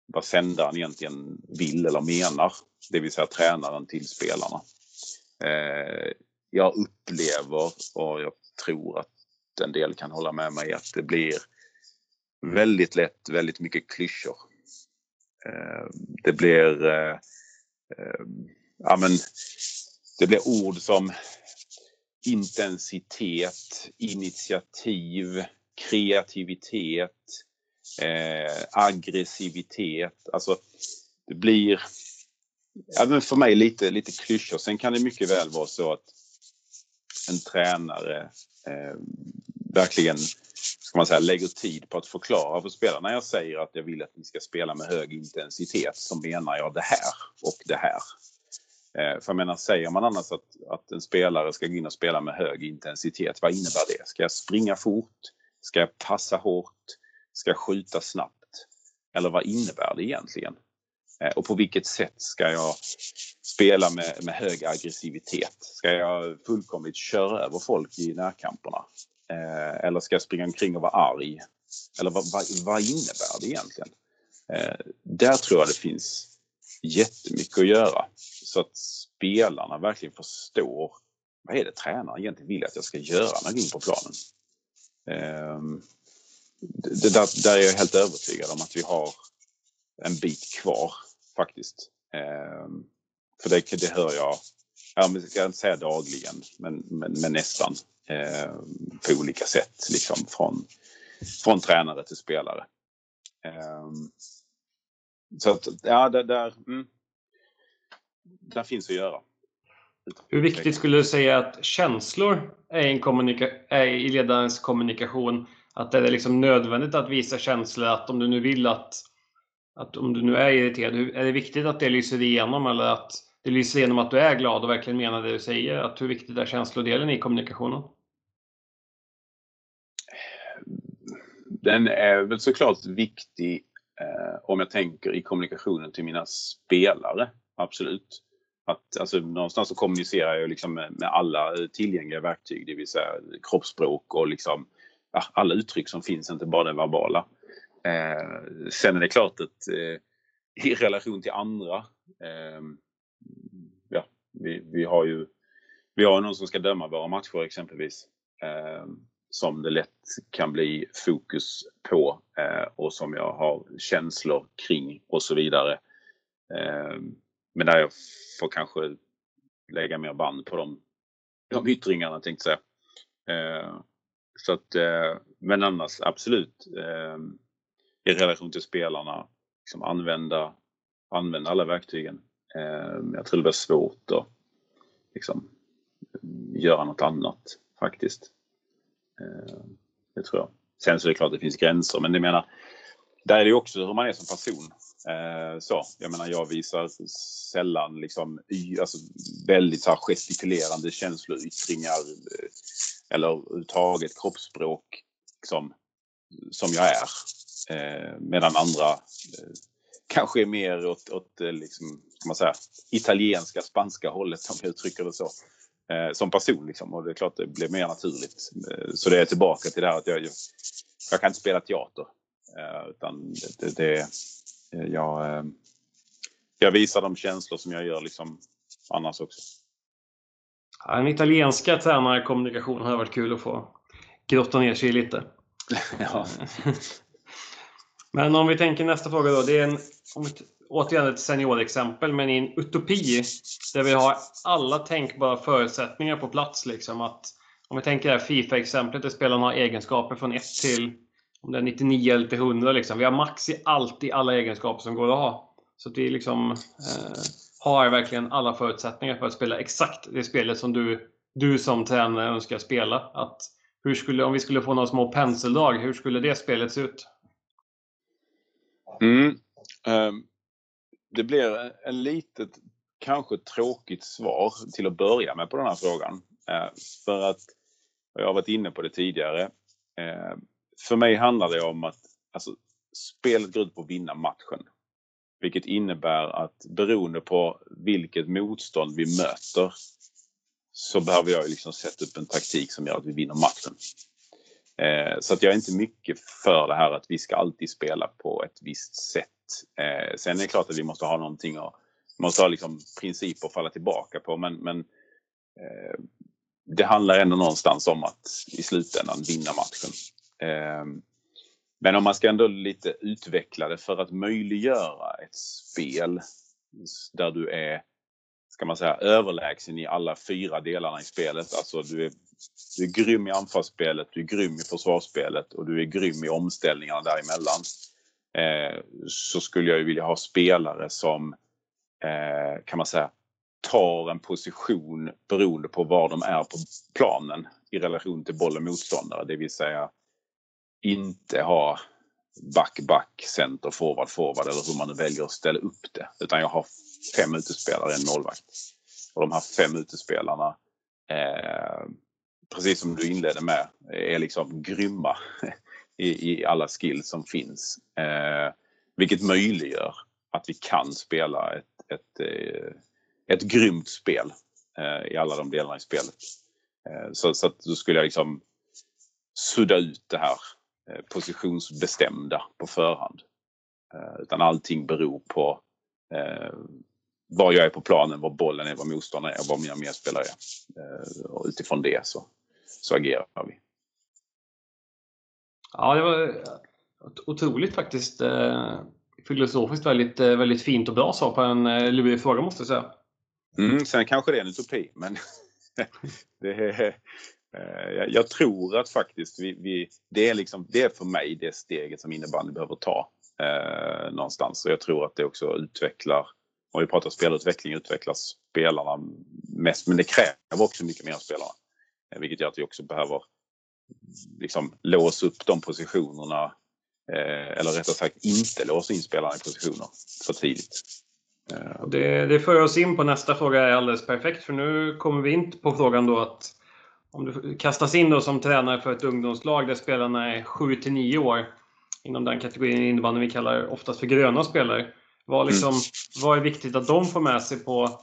vad sändaren egentligen vill eller menar. Det vill säga tränaren till spelarna. Eh, jag upplever och jag tror att en del kan hålla med mig att det blir väldigt lätt väldigt mycket klyschor. Eh, det blir eh, ehm, ja, men, det blir ord som intensitet, initiativ, kreativitet, eh, aggressivitet. Alltså det blir ja, men för mig lite, lite klyschor. Sen kan det mycket väl vara så att en tränare eh, verkligen ska man säga, lägger tid på att förklara för spelarna. När jag säger att jag vill att ni ska spela med hög intensitet så menar jag det här och det här. Eh, för jag menar, säger man annars att, att en spelare ska gå in och spela med hög intensitet, vad innebär det? Ska jag springa fort? Ska jag passa hårt? Ska jag skjuta snabbt? Eller vad innebär det egentligen? Eh, och på vilket sätt ska jag spela med, med hög aggressivitet? Ska jag fullkomligt köra över folk i närkamperna? Eh, eller ska jag springa omkring och vara arg? Eller vad, vad, vad innebär det egentligen? Eh, där tror jag det finns jättemycket att göra. Så att spelarna verkligen förstår vad är det tränaren egentligen vill att jag ska göra när jag går in på planen. Eh, det där, där är jag helt övertygad om att vi har en bit kvar faktiskt. Ehm, för det, det hör jag, jag ska inte säga dagligen, men, men, men nästan Eh, på olika sätt liksom från, från tränare till spelare. Ehm, så att, ja, det där, mm, där finns att göra. Hur viktigt skulle du säga att känslor är, en kommunika- är i ledarens kommunikation? Att det är liksom nödvändigt att visa känslor, att om du nu vill att, att om du nu är irriterad, är det viktigt att det lyser igenom eller att det lyser igenom att du är glad och verkligen menar det du säger? Att hur viktigt är känslodelen i kommunikationen? Den är väl såklart viktig eh, om jag tänker i kommunikationen till mina spelare, absolut. Att alltså, någonstans så kommunicerar jag liksom med, med, alla eh, tillgängliga verktyg, det vill säga kroppsspråk och liksom, ja, alla uttryck som finns, inte bara det verbala. Eh, sen är det klart att eh, i relation till andra, eh, ja, vi, vi, har ju vi har någon som ska döma våra matcher exempelvis, eh, som det lätt kan bli fokus på eh, och som jag har känslor kring och så vidare. Eh, men där jag får kanske lägga mer band på de, de yttringarna tänkte jag säga. Eh, så att, eh, men annars absolut eh, i relation till spelarna, liksom använda, använda alla verktygen. Eh, jag tror det blir svårt att liksom, göra något annat faktiskt. Eh, det tror jag. Sen så är det klart att det finns gränser, men det menar, där är det också hur man är som person. Eh, så, jag menar jag visar sällan liksom, alltså, väldigt så här, gestikulerande känsloyttringar eh, eller överhuvudtaget kroppsspråk liksom, som jag är. Medan andra kanske är mer åt, åt liksom, ska man säga, italienska, spanska hållet om jag uttrycker det så. Eh, som person liksom och det är klart det blir mer naturligt. Eh, så det är tillbaka till det här att jag, jag kan inte spela teater. utan det, det, Eh, jag, eh, jag visar de känslor som jag gör liksom annars också. Ja, en italienska tränarkommunikation hade varit kul att få grotta ner sig lite. ja. Men om vi tänker nästa fråga då. Det är en, om vi, återigen ett seniorexempel, men i en utopi där vi har alla tänkbara förutsättningar på plats. Liksom, att, om vi tänker det här Fifa-exemplet där spelarna har egenskaper från 1 till om det är 99 eller till 100 liksom. Vi har max i allt i alla egenskaper som går att ha. Så att vi liksom eh, har verkligen alla förutsättningar för att spela exakt det spelet som du, du som tränare önskar spela. Att hur skulle, om vi skulle få några små penseldrag, hur skulle det spelet se ut? Mm. Um, det blir en litet, kanske tråkigt svar till att börja med på den här frågan. Eh, för att, jag har varit inne på det tidigare, eh, för mig handlar det om att alltså, spelet går ut på att vinna matchen. Vilket innebär att beroende på vilket motstånd vi möter så behöver jag liksom sätta upp en taktik som gör att vi vinner matchen. Eh, så att jag är inte mycket för det här att vi ska alltid spela på ett visst sätt. Eh, sen är det klart att vi måste ha någonting och måste ha liksom principer att falla tillbaka på men, men eh, det handlar ändå någonstans om att i slutändan vinna matchen. Eh, men om man ska ändå lite utveckla det för att möjliggöra ett spel där du är, ska man säga, överlägsen i alla fyra delarna i spelet. Alltså du är, du är grym i anfallsspelet, du är grym i försvarsspelet och du är grym i omställningarna däremellan. Eh, så skulle jag ju vilja ha spelare som, eh, kan man säga, tar en position beroende på var de är på planen i relation till boll och motståndare. Det vill säga inte ha back, back, center, forward, forward eller hur man nu väljer att ställa upp det. Utan jag har fem utespelare, en målvakt. Och de här fem utespelarna, eh, precis som du inledde med, är liksom grymma i, i alla skills som finns. Eh, vilket möjliggör att vi kan spela ett, ett, eh, ett grymt spel eh, i alla de delarna i spelet. Eh, så, så att då skulle jag liksom sudda ut det här eh, positionsbestämda på förhand. Eh, utan allting beror på eh, var jag är på planen, var bollen är, var motståndaren är, var mina medspelare är. Och utifrån det så, så agerar vi. Ja, det var otroligt faktiskt filosofiskt väldigt, väldigt fint och bra svar på en lurig fråga måste jag säga. Mm, sen kanske det är en utopi men det är, Eh, jag tror att faktiskt vi, vi, det, är liksom, det är för mig det steget som innebandy behöver ta eh, någonstans. Och jag tror att det också utvecklar, om vi pratar spelutveckling, utvecklar spelarna mest. Men det kräver också mycket mer av spelarna. Eh, vilket gör att vi också behöver liksom låsa upp de positionerna. Eh, eller rättare sagt inte låsa in spelarna i positioner för tidigt. Eh. Det, det för oss in på nästa fråga är alldeles perfekt för nu kommer vi in på frågan då att om du kastas in då som tränare för ett ungdomslag där spelarna är 7 till 9 år inom den kategorin innebandy vi kallar oftast för gröna spelare. Vad, liksom, mm. vad är viktigt att de får med sig på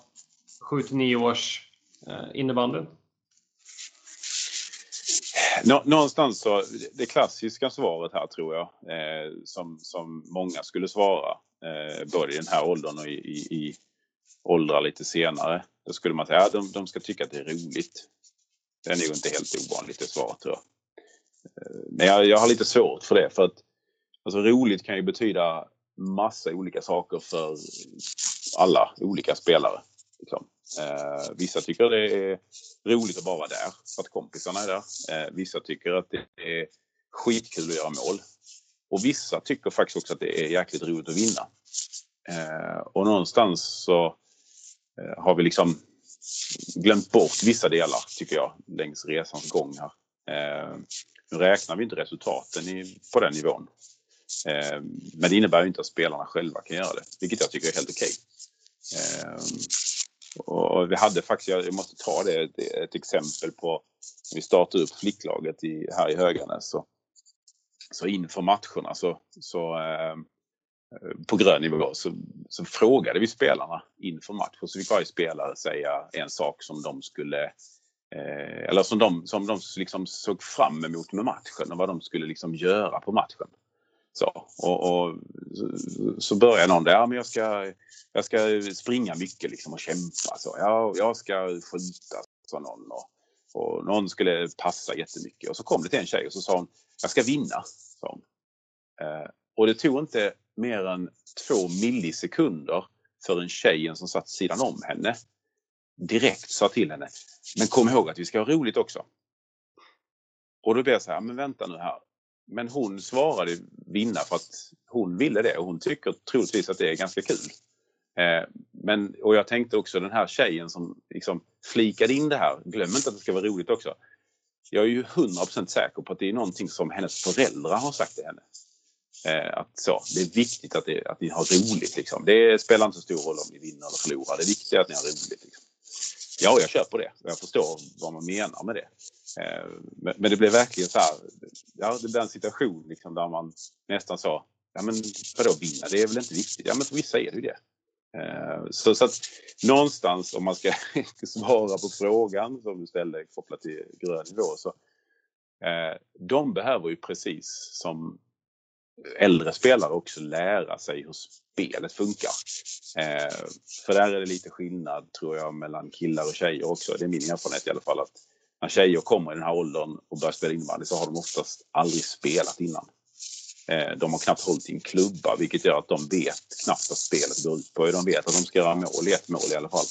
7 till 9 års eh, innebandy? Någonstans så, det klassiska svaret här tror jag, eh, som, som många skulle svara, eh, både i den här åldern och i, i, i åldrar lite senare. Då skulle man säga att de, de ska tycka att det är roligt. Det är nog inte helt ovanligt det svaret tror jag. Eh, men jag, jag har lite svårt för det för att alltså, roligt kan ju betyda massa olika saker för alla olika spelare. Liksom. Eh, vissa tycker det är roligt att bara vara där för att kompisarna är där. Eh, vissa tycker att det är skitkul att göra mål. Och vissa tycker faktiskt också att det är jäkligt roligt att vinna. Eh, och någonstans så eh, har vi liksom glömt bort vissa delar, tycker jag, längs resans gång här. Eh, nu räknar vi inte resultaten i, på den nivån. Eh, men det innebär ju inte att spelarna själva kan göra det, vilket jag tycker är helt okej. Eh, okay. Och vi hade faktiskt, jag måste ta det, ett exempel på, när vi startade upp flicklaget i, här i Höganäs. Så, så inför matcherna så, så eh, på grön nivå så, så frågade vi spelarna inför matchen. Så fick varje spelare säga en sak som de skulle eh, eller som de, som de liksom såg fram emot med matchen och vad de skulle liksom göra på matchen. Så, och, och så börjar någon där, ja, men jag ska, jag ska springa mycket liksom och kämpa. Så. Jag, jag ska skjuta, sa någon. Och, och någon skulle passa jättemycket. Och så kom det till en tjej och så sa hon, jag ska vinna. Sa hon. Eh, och det tog inte mer än två millisekunder för en tjejen som satt sidan om henne direkt sa till henne, men kom ihåg att vi ska ha roligt också. Och då blev jag så här, men vänta nu här. Men hon svarade vinna för att hon ville det och hon tycker troligtvis att det är ganska kul. Eh, men, och jag tänkte också den här tjejen som liksom flikade in det här, glöm inte att det ska vara roligt också. Jag är ju 100% säker på att det är någonting som hennes föräldrar har sagt till henne. Eh, att så, det är viktigt att, det, att ni har roligt. Liksom. Det spelar inte så stor roll om ni vinner eller förlorar. Det viktiga är att ni har roligt. Liksom. Ja, jag köper det. Jag förstår vad man menar med det. Eh, men, det blev verkligen så här. Ja, det blev en situation liksom, där man nästan sa Ja, men vadå vinna? Det är väl inte viktigt? Ja, men för vissa är det ju det. Eh, så, så att någonstans om man ska svara på frågan som du ställde kopplat till grön nivå så eh, de behöver ju precis som äldre spelare också lära sig hur spelet funkar. Eh, för där är det lite skillnad tror jag mellan killar och tjejer också. Det är min erfarenhet i alla fall att när tjejer kommer i den här åldern och börjar spela innebandy så har de oftast aldrig spelat innan. Eh, de har knappt hållit i en klubba vilket gör att de vet knappt vad spelet går ut på. De vet att de ska göra mål i ett mål i alla fall.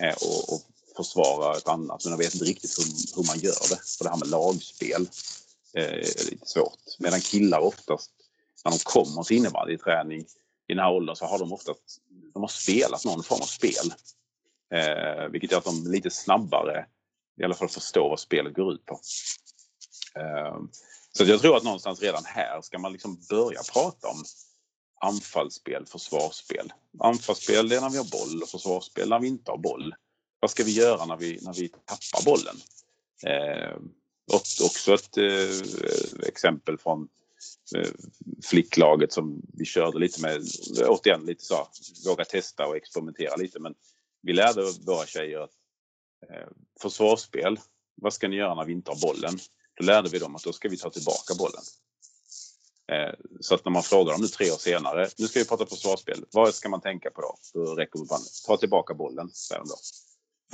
Eh, och, och försvara ett annat men de vet inte riktigt hur, hur man gör det. Och det här med lagspel eh, är lite svårt. Medan killar oftast när de kommer till innebandyträning i den här åldern så har de ofta de har spelat någon form av spel. Eh, vilket gör att de lite snabbare i alla fall förstår vad spelet går ut på. Eh, så jag tror att någonstans redan här ska man liksom börja prata om anfallsspel, försvarsspel. Anfallsspel är när vi har boll och försvarsspel när vi inte har boll. Vad ska vi göra när vi, när vi tappar bollen? Eh, också ett eh, exempel från Eh, flicklaget som vi körde lite med. Återigen lite så, våga testa och experimentera lite. Men vi lärde våra tjejer att eh, försvarsspel, vad ska ni göra när vi inte har bollen? Då lärde vi dem att då ska vi ta tillbaka bollen. Eh, så att när man frågar dem nu tre år senare, nu ska vi prata försvarsspel, vad ska man tänka på då? Då räcker vi att Ta tillbaka bollen, säger de då.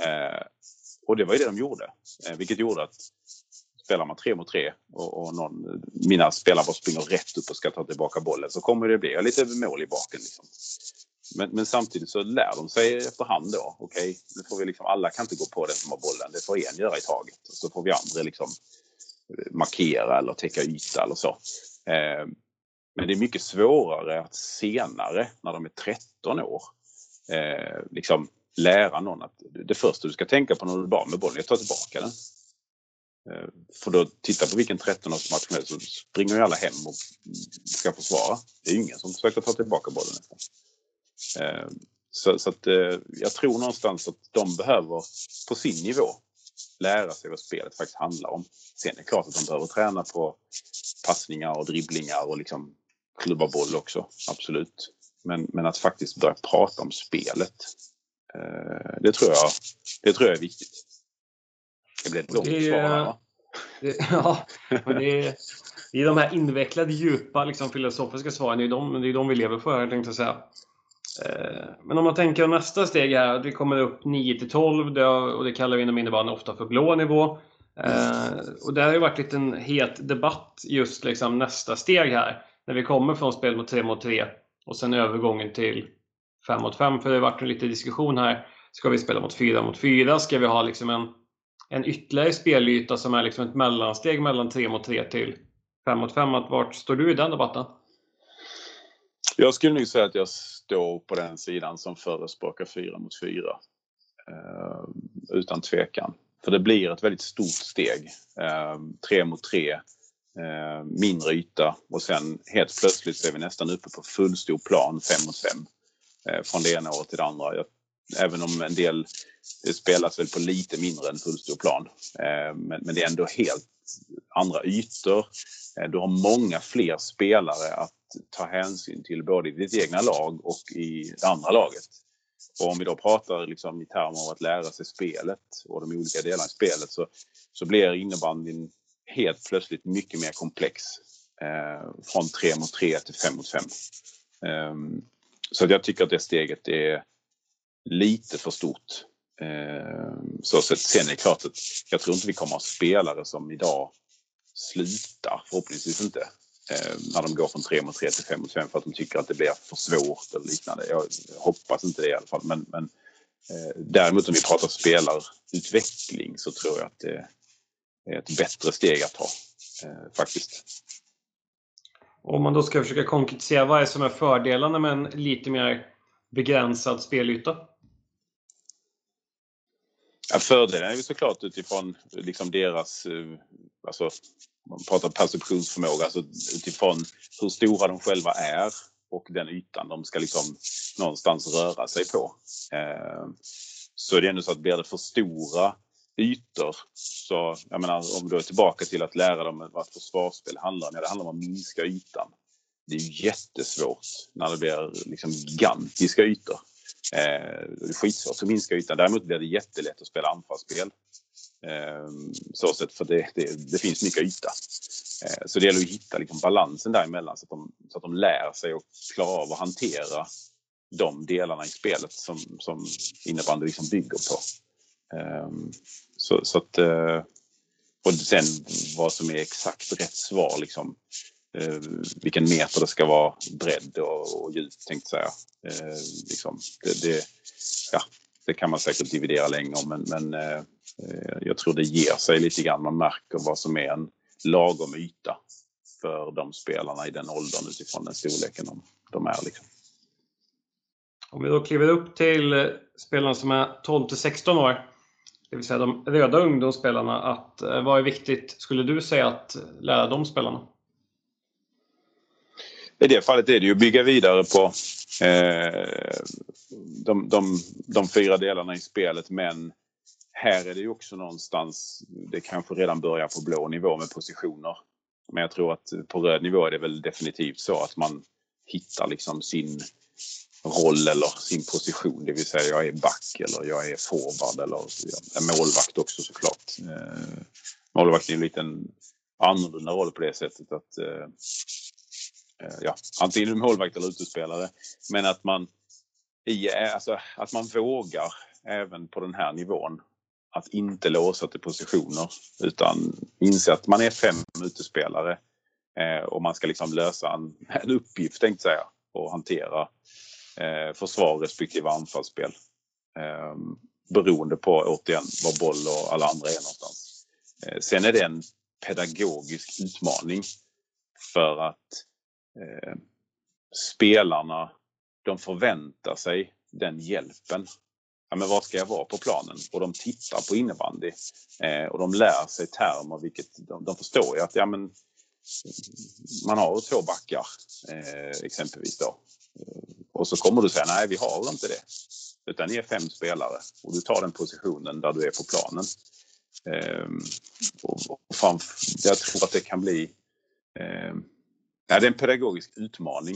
Eh, och det var ju det de gjorde, eh, vilket gjorde att spelar man tre mot tre och, och någon, mina spelare bara springer rätt upp och ska ta tillbaka bollen så kommer det bli lite mål i baken. Liksom. Men, men, samtidigt så lär de sig efterhand då, okej, okay, nu får vi liksom, alla kan inte gå på den som har bollen, det får en göra i taget. Och så får vi andra liksom eh, markera eller täcka yta eller så. Eh, men det är mycket svårare att senare, när de är 13 år, eh, liksom lära någon att det första du ska tänka på när du är barn med bollen är att ta tillbaka den. Eh, för då, titta på vilken 13-årsmatch som helst så springer ju alla hem och ska försvara. Det är ingen som försöker ta tillbaka bollen nästan. Eh, så, så att, eh, jag tror någonstans att de behöver på sin nivå lära sig vad spelet faktiskt handlar om. Sen är det klart att de behöver träna på passningar och dribblingar och liksom klubba boll också, absolut. Men, men att faktiskt börja prata om spelet, det, tror jag, det tror jag är viktigt. Det blir ett långt det, svar här, va? Det, ja, men det är, det är de här invecklade, djupa, liksom, filosofiska svaren. Det är de, det är de vi lever för, tänkte jag säga. Eh, men om man tänker nästa steg här, att vi kommer upp 9 till 12 och det kallar vi inom innebandyn ofta för blå nivå. Eh, och det har ju varit lite en het debatt just liksom nästa steg här. När vi kommer från spel mot 3 mot 3 och sen övergången till 5 mot 5. För det har varit en lite diskussion här. Ska vi spela mot 4 mot 4? Ska vi ha liksom en, en ytterligare spelyta som är liksom ett mellansteg mellan 3 mot 3 till 5 mot 5? Vart står du i den debatten? Jag skulle nog säga att jag står på den sidan som förespråkar 4 mot 4. Eh, utan tvekan. För det blir ett väldigt stort steg. Eh, 3 mot 3. Eh, mindre yta och sen helt plötsligt så är vi nästan uppe på fullstor plan 5 mot 5. Eh, från det ena året till det andra. Jag, även om en del det spelas väl på lite mindre än fullstor plan. Eh, men, men det är ändå helt andra ytor. Eh, du har många fler spelare att ta hänsyn till både i ditt egna lag och i det andra laget. Och om vi då pratar liksom i termer av att lära sig spelet och de olika delarna i spelet så, så blir innebandyn helt plötsligt mycket mer komplex. Eh, från 3 mot 3 till 5 mot 5. Eh, så jag tycker att det steget är lite för stort. Eh, så sen är det klart att jag tror inte vi kommer att ha spelare som idag slutar, förhoppningsvis inte, eh, när de går från 3 mot 3 till 5 mot 5 för att de tycker att det blir för svårt eller liknande. Jag hoppas inte det i alla fall. Men, men eh, däremot om vi pratar spelarutveckling så tror jag att det är ett bättre steg att ta eh, faktiskt. Om man då ska försöka konkretisera, vad är som är fördelarna med en lite mer begränsad spelyta? Ja, fördelen är ju såklart utifrån liksom deras, eh, alltså man pratar perceptionsförmåga, alltså utifrån hur stora de själva är och den ytan de ska liksom någonstans röra sig på. Eh, så är det ändå så att blir det för stora ytor så, jag menar om du är tillbaka till att lära dem vad ett försvarsspel handlar om, ja, det handlar om att minska ytan. Det är ju jättesvårt när det blir liksom gigantiska ytor. Eh, det är skitsvårt att minska ytan. Däremot blir det jättelätt att spela anfallsspel. Eh, så sätt för det, det, det finns mycket yta. Eh, så det gäller att hitta liksom balansen däremellan så att, de, så att de lär sig att klara av att hantera de delarna i spelet som, som innebandy liksom bygger på. Um, så, så, att, uh, och sen vad som är exakt rätt svar liksom eh, vilken meter det ska vara bredd och, och djup tänkte jag säga. Eh, liksom, det, det, ja, det kan man säkert dividera länge om men, men eh, eh, jag tror det ger sig lite grann. Man märker vad som är en lagom yta för de spelarna i den åldern utifrån den storleken de, de är. Liksom. Om vi då kliver upp till eh, spelarna som är 12 till 16 år, det vill säga de röda ungdomsspelarna, att, vad är viktigt, skulle du säga, att lära de spelarna? I det fallet är det ju att bygga vidare på eh, de, de, de fyra delarna i spelet men här är det ju också någonstans, det kanske redan börjar på blå nivå med positioner. Men jag tror att på röd nivå är det väl definitivt så att man hittar liksom sin roll eller sin position. Det vill säga jag är back eller jag är forward eller är målvakt också såklart. Eh, målvakt är en liten annorlunda roll på det sättet att eh Eh, ja, antingen målvakt eller utespelare. Men att man, i, eh, alltså, att man vågar även på den här nivån att inte låsa till positioner utan inse att man är fem utespelare eh, och man ska liksom lösa en, en uppgift tänkte jag säga och hantera eh, försvar respektive anfallsspel. Eh, beroende på återigen var boll och alla andra är någonstans. Eh, sen är det en pedagogisk utmaning för att eh, spelarna de förväntar sig den hjälpen. Ja, men var ska jag vara på planen? Och de tittar på innebandy eh, och de lär sig termer vilket de, de förstår ju att ja, men, man har två backar eh, exempelvis då. Och så kommer du säga nej, vi har inte det. Utan ni är fem spelare och du tar den positionen där du är på planen. Eh, och, och fan, jag tror att det kan bli... Eh, ja, det är en pedagogisk utmaning.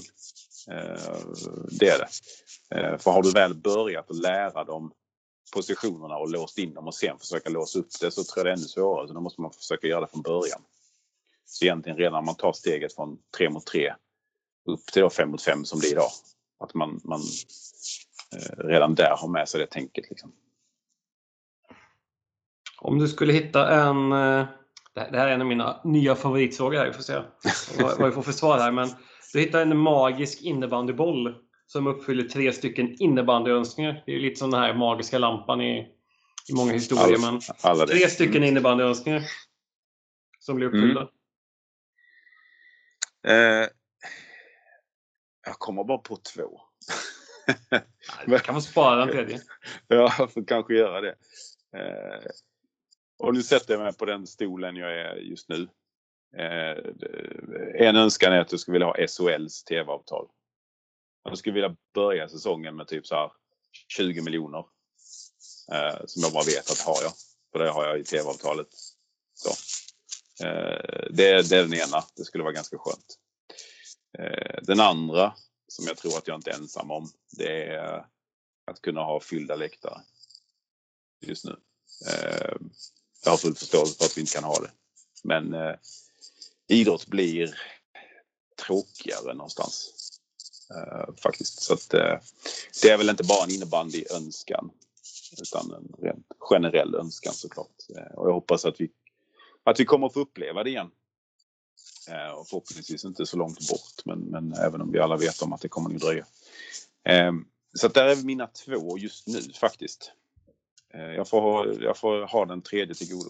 Eh, det är det. Eh, för har du väl börjat att lära dem positionerna och låst in dem och sen försöka låsa upp det så tror jag det är ännu svårare. Så då måste man försöka göra det från början. Så egentligen redan när man tar steget från 3 mot 3 upp till 5 mot 5 som det är idag att man, man eh, redan där har med sig det tänket. Liksom. Om du skulle hitta en, det här är en av mina nya favoritfrågor här, vi får se vad, vad vi får för svar här. Men du hittar en magisk innebandyboll som uppfyller tre stycken innebandyönskningar. Det är lite som den här magiska lampan i, i många historier. Alla tre stycken mm. innebandyönskningar som blir uppfyllda. Mm. Eh, jag kommer bara på två. Du kan få spara den tredje. ja, jag får kanske göra det. Eh, och nu sätter jag mig på den stolen jag är just nu. Eh, en önskan är att jag skulle vilja ha SHLs TV-avtal. Jag skulle vilja börja säsongen med typ så här 20 miljoner. Eh, som jag bara vet att har jag. För det har jag i TV-avtalet. Så. Eh, det, det är den ena. Det skulle vara ganska skönt. Eh, den andra, som jag tror att jag inte är ensam om, det är att kunna ha fyllda läktare. Just nu. Eh, jag har full förståelse för att vi inte kan ha det. Men eh, idrott blir tråkigare någonstans. Eh, faktiskt. Så att, eh, det är väl inte bara en innebandyönskan utan en rent generell önskan såklart. Eh, och jag hoppas att vi, att vi kommer att få uppleva det igen Eh, och förhoppningsvis inte så långt bort, men, men även om vi alla vet om att det kommer att dröja. Så att där är mina två just nu faktiskt. Eh, jag får, jag får ha den tredje till godo.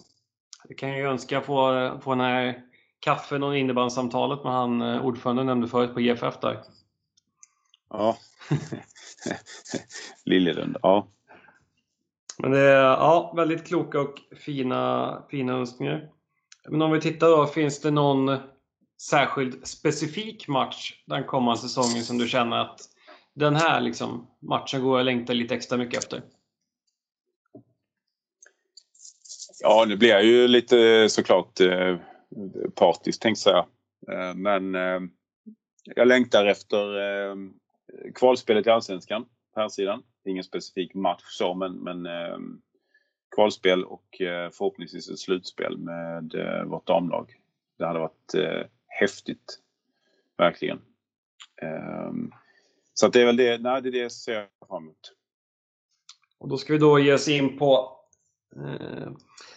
Det kan ju önska få, få den här kaffen och innebandssamtalet med han eh, ordföranden nämnde förut på GFF där. Ja. Liljelund, ja. Men det är ja, väldigt kloka och fina, fina önskningar. Men om vi tittar då, finns det någon särskild specifik match den kommande säsongen som du känner att den här liksom, matchen går jag längta lite extra mycket efter? Ja, nu blir jag ju lite eh, såklart eh, partisk tänkte jag säga. Eh, men eh, jag längtar efter eh, kvalspelet i Allsvenskan på här sidan. ingen specifik match så, men, men eh, kvalspel och eh, förhoppningsvis ett slutspel med eh, vårt damlag. Det hade varit eh, häftigt. Verkligen. Ehm, så att det är väl det, nej, det är det jag ser fram emot. Och då ska vi då ge oss in på eh,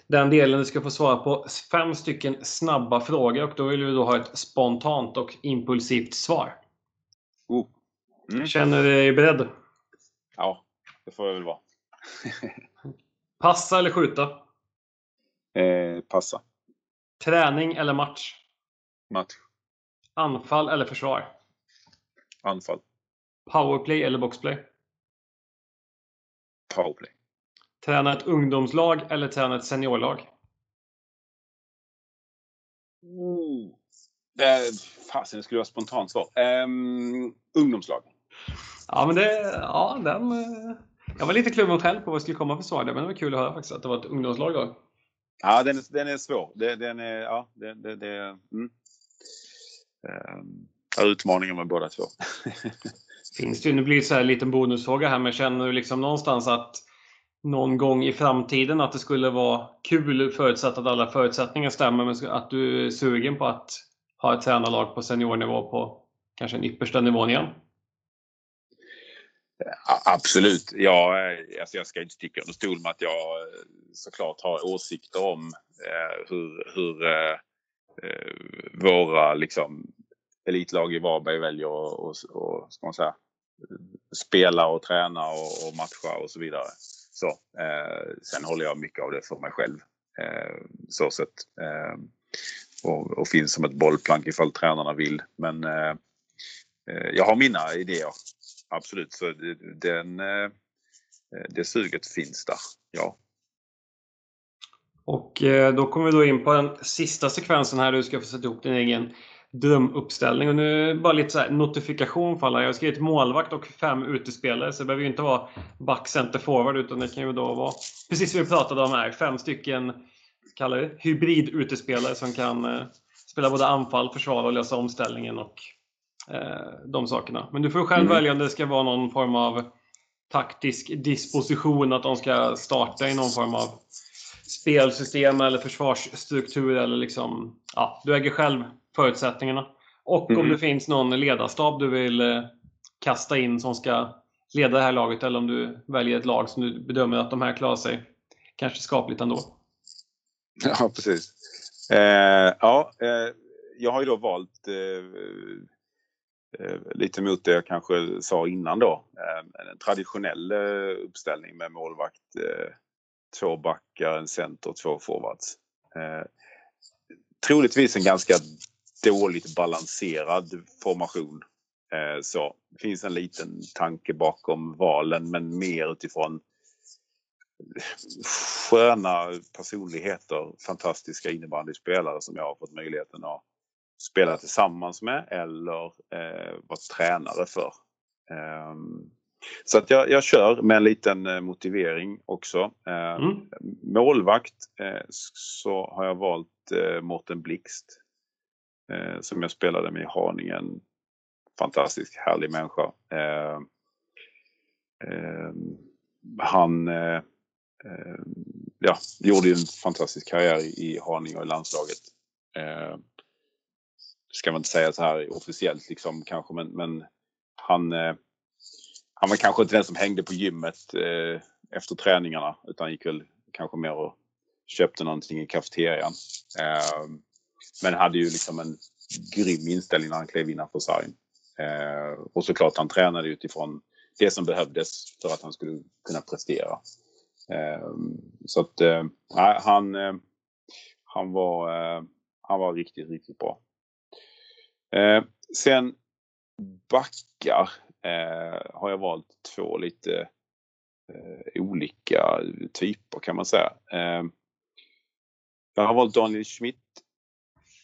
den delen du ska få svara på fem stycken snabba frågor och då vill vi då ha ett spontant och impulsivt svar. Oh. Mm. Känner du dig beredd? Ja, det får jag väl vara. Passa eller skjuta? Eh, passa. Träning eller match? Match. Anfall eller försvar? Anfall. Powerplay eller boxplay? Powerplay. Träna ett ungdomslag eller träna ett seniorlag? Mm. Eh, fasen, det skulle vara spontant svar. Um, ungdomslag. Ja, men det... Ja, den... Eh, jag var lite kluven själv på vad det skulle komma för svar men det var kul att höra faktiskt att det var ett ungdomslag då. Ja, den är, den är svår. Den, den är, ja, det, det, det mm. har utmaningar med båda två. Finns det, nu blir det så här en liten bonusfråga här, men känner du liksom någonstans att någon gång i framtiden att det skulle vara kul förutsatt att alla förutsättningar stämmer, men att du är sugen på att ha ett tränarlag på seniornivå på kanske den yppersta nivån igen? Absolut. Ja, eh, alltså jag ska inte sticka under stol med att jag eh, såklart har åsikter om eh, hur, hur våra liksom, elitlag i Varberg väljer att och, och, ska man säga, spela och träna och, och matcha och så vidare. Så, eh, sen håller jag mycket av det för mig själv. Eh, så sett. Eh, och, och, finns som ett bollplank ifall tränarna vill. Men eh, eh jag har mina idéer. Absolut, så den, eh, det suget finns där. Ja. Och eh, då kommer vi då in på den sista sekvensen här. Du ska få sätta ihop din egen drömuppställning. Och nu bara lite så notifikation för alla. Jag har skrivit målvakt och fem utespelare. Så det behöver ju inte vara back, center, forward. Utan det kan ju då vara precis som vi pratade om här. Fem stycken kallar det, hybrid-utespelare som kan eh, spela både anfall, försvar och lösa omställningen och eh, de sakerna. Men du får själv mm. välja om det ska vara någon form av taktisk disposition, att de ska starta i någon form av spelsystem eller försvarsstruktur eller liksom, ja, du äger själv förutsättningarna. Och mm. om det finns någon ledarstab du vill eh, kasta in som ska leda det här laget eller om du väljer ett lag som du bedömer att de här klarar sig kanske skapligt ändå. Ja, precis. Eh, ja, eh, jag har ju då valt eh, eh lite mot det jag kanske sa innan då. Eh, en traditionell uppställning med målvakt, två backar, en center och två forwards. troligtvis en ganska dåligt balanserad formation. så det finns en liten tanke bakom valen men mer utifrån sköna personligheter, fantastiska innebandyspelare som jag har fått möjligheten att spela tillsammans med eller eh, vara tränare för. Um, så att jag, jag kör med en liten eh, motivering också. Eh, mm. Målvakt eh, så har jag valt eh, Mårten Blixt. Eh, som jag spelade med i Haninge. En Fantastisk härlig människa. Eh, eh han eh, eh, ja, gjorde ju en fantastisk karriär i Haninge och i landslaget. Eh, ska man inte säga så här officiellt liksom kanske, men, men han, eh, han var kanske inte den som hängde på gymmet eh, efter träningarna utan gick väl kanske mer och köpte någonting i kafeterian. Eh, men hade ju liksom en grym inställning när han klev innanför sargen. Eh, och såklart han tränade utifrån det som behövdes för att han skulle kunna prestera. Eh, så att eh, han, eh, han, var, eh, han var riktigt, riktigt bra. Eh, sen backar eh, har jag valt två lite eh, olika typer kan man säga. Jag har valt Daniel Schmidt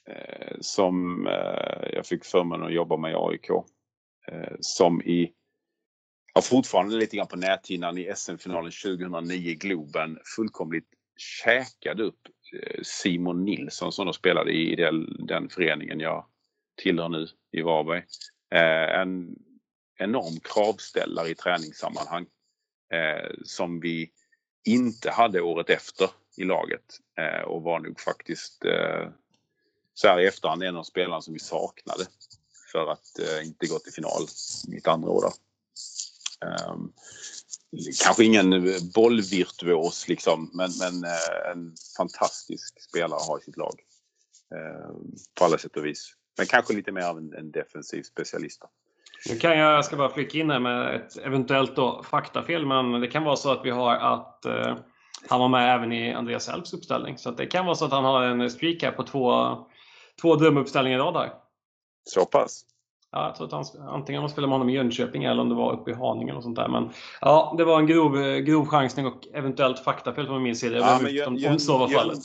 Eh, som eh, jag fick förmånen att jobba med i AIK. Eh, som i ja, fortfarande lite grann på näthinnan i SM-finalen 2009 i Globen fullkomligt käkade upp eh, Simon Nilsson som då spelade i den föreningen jag tillhör nu i Varberg. Eh, en enorm kravställare i träningssammanhang. eh, som vi inte hade året efter i laget eh, och var nog faktiskt eh, så här i efterhand en av spelarna som vi saknade för att eh, inte gå till final mitt andra år. Då. Um, kanske ingen bollvirtuos liksom, men, men eh, en fantastisk spelare att ha i sitt lag. Eh, på alla sätt och vis. Men kanske lite mer av en, en defensiv specialist. Då. Nu kan jag, jag ska bara flika in här med ett eventuellt då faktafel, men det kan vara så att vi har att eh, han var med även i Andreas Elfs uppställning. Så det kan vara så att han har en streak här på två, två drömuppställningar i rad där. Så pass? Ja, jag tror att han, antingen man spelade med honom i Jönköping eller om det var uppe i Haninge eller sånt där. Men ja, det var en grov, grov chansning och eventuellt faktafel från min sida. Ja, men Jön, om så var fallet.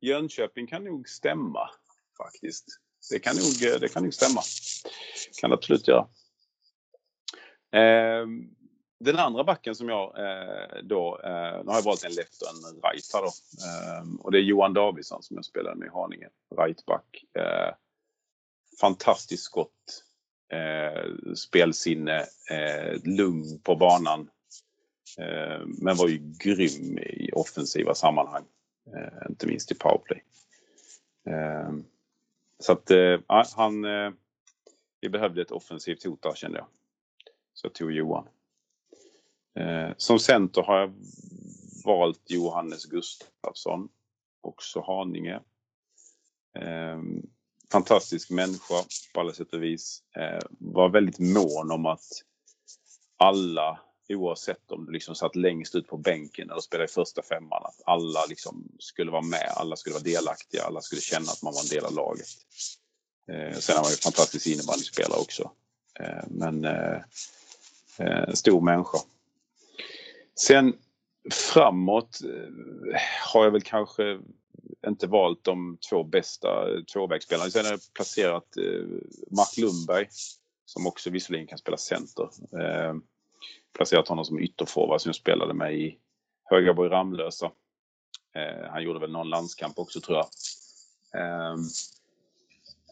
Jönköping kan nog stämma faktiskt. Det kan nog, det kan nog stämma. Kan absolut göra. Eh, den andra backen som jag eh, då, eh, nu har jag valt en left och en right här då. Eh, och det är Johan Davidsson som jag spelade med i Haninge, rightback. Eh, fantastiskt skott, eh, spelsinne, eh, lugn på banan. Eh, men var ju grym i offensiva sammanhang. Eh, inte minst i powerplay. Eh, så att eh, han... Eh, vi behövde ett offensivt hot där kände jag. Så jag tog Johan. Eh, som center har jag valt Johannes Gustafsson. Också Haninge. Eh, fantastisk människa på alla sätt och vis. Eh, var väldigt mån om att alla, oavsett om du liksom satt längst ut på bänken eller spelade i första femman, att alla liksom skulle vara med, alla skulle vara delaktiga, alla skulle känna att man var en del av laget. Eh, sen är han ju fantastisk innebandyspelare också. Men eh, stor människa. Sen framåt eh, har jag väl kanske inte valt de två bästa eh, tvåvägsspelarna. Sen har jag placerat eh, Mark Lundberg som också visserligen kan spela center. Eh, placerat honom som ytterforward som jag spelade med i Högaborg Ramlösa. Eh, han gjorde väl någon landskamp också tror jag. Ehm,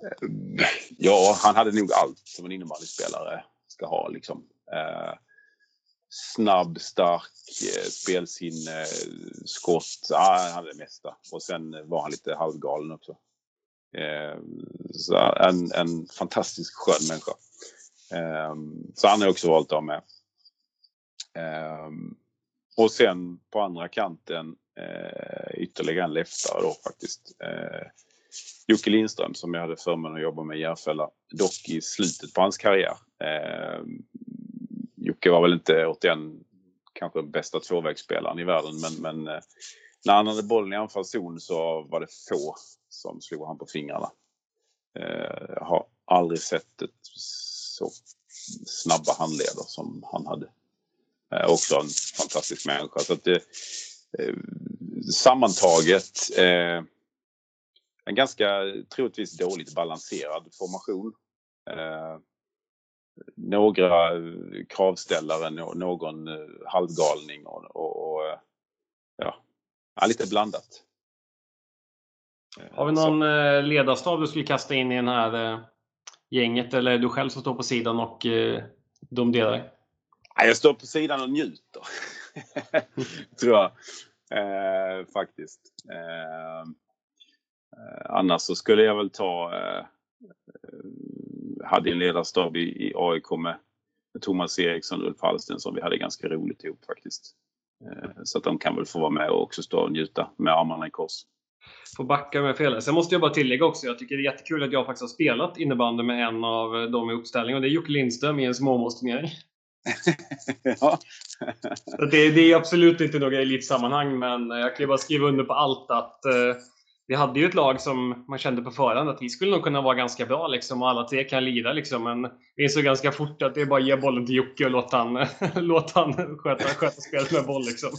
eh, ja, han hade nog allt som en innebandyspelare ska ha liksom. Eh, snabb, stark, eh, spelsinne, skott. Ja, han hade det mesta. Och sen var han lite halvgalen också. Eh, så en, en fantastisk skön människa. Eh, så han har också valt av med. Ehm, och sen på andra kanten eh, ytterligare en leftare då faktiskt. Eh, Jocke Lindström som jag hade förmånen att jobba med i Järfälla. Dock i slutet på hans karriär. Ehm, Jocke var väl inte återigen kanske bästa tvåvägsspelaren i världen men, men eh, när han hade bollen i anfallszon så var det få som slog han på fingrarna. Eh, jag har aldrig sett ett så snabba handleder som han hade. Eh, också en fantastisk människa. Så att det, sammantaget en ganska troligtvis dåligt balanserad formation några kravställare, någon eh, halvgalning och, och, och eh, ja, lite blandat. Eh, Har vi någon Så. ledarstab du skulle kasta in i den här gänget eller är du själv som står på sidan och domderar? Jag står på sidan och njuter. Tror jag. Eh, faktiskt. Eh, annars så skulle jag väl ta eh, hade en ledarstab i, i AIK med, med Thomas Eriksson och Ulf Hallsten som vi hade ganska roligt ihop faktiskt. Eh, så att de kan väl få vara med och också stå och njuta med armarna i kors. Får backa med fel. Sen måste jag bara tillägga också, jag tycker det är jättekul att jag faktiskt har spelat innebandy med en av dem i uppställningen och det är Jocke Lindström i en småmålsturnering. ja. det, det, är absolut inte några elitsammanhang men jag kan ju bara skriva under på allt att eh, vi hade ju ett lag som man kände på förhand att vi skulle nog kunna vara ganska bra liksom, och alla tre kan lira liksom, men vi insåg ganska fort att det är bara att ge bollen till Jocke och låta han, låta han sköta, sköta spelet med boll. Liksom.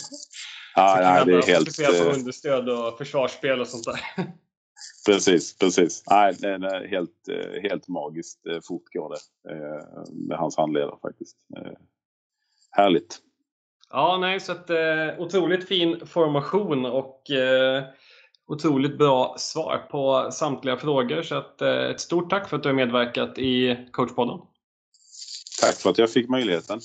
Ja, nej, det är helt... på eh, understöd och försvarsspel och sånt där. Precis, precis. Nej, det är helt, eh, helt magiskt eh, fort går det med hans handledare faktiskt. Härligt. Ja, nej, så att, otroligt fin formation och otroligt bra svar på samtliga frågor. Så att, eh, ett stort tack för att du har medverkat i coachpodden. Tack för att jag fick möjligheten.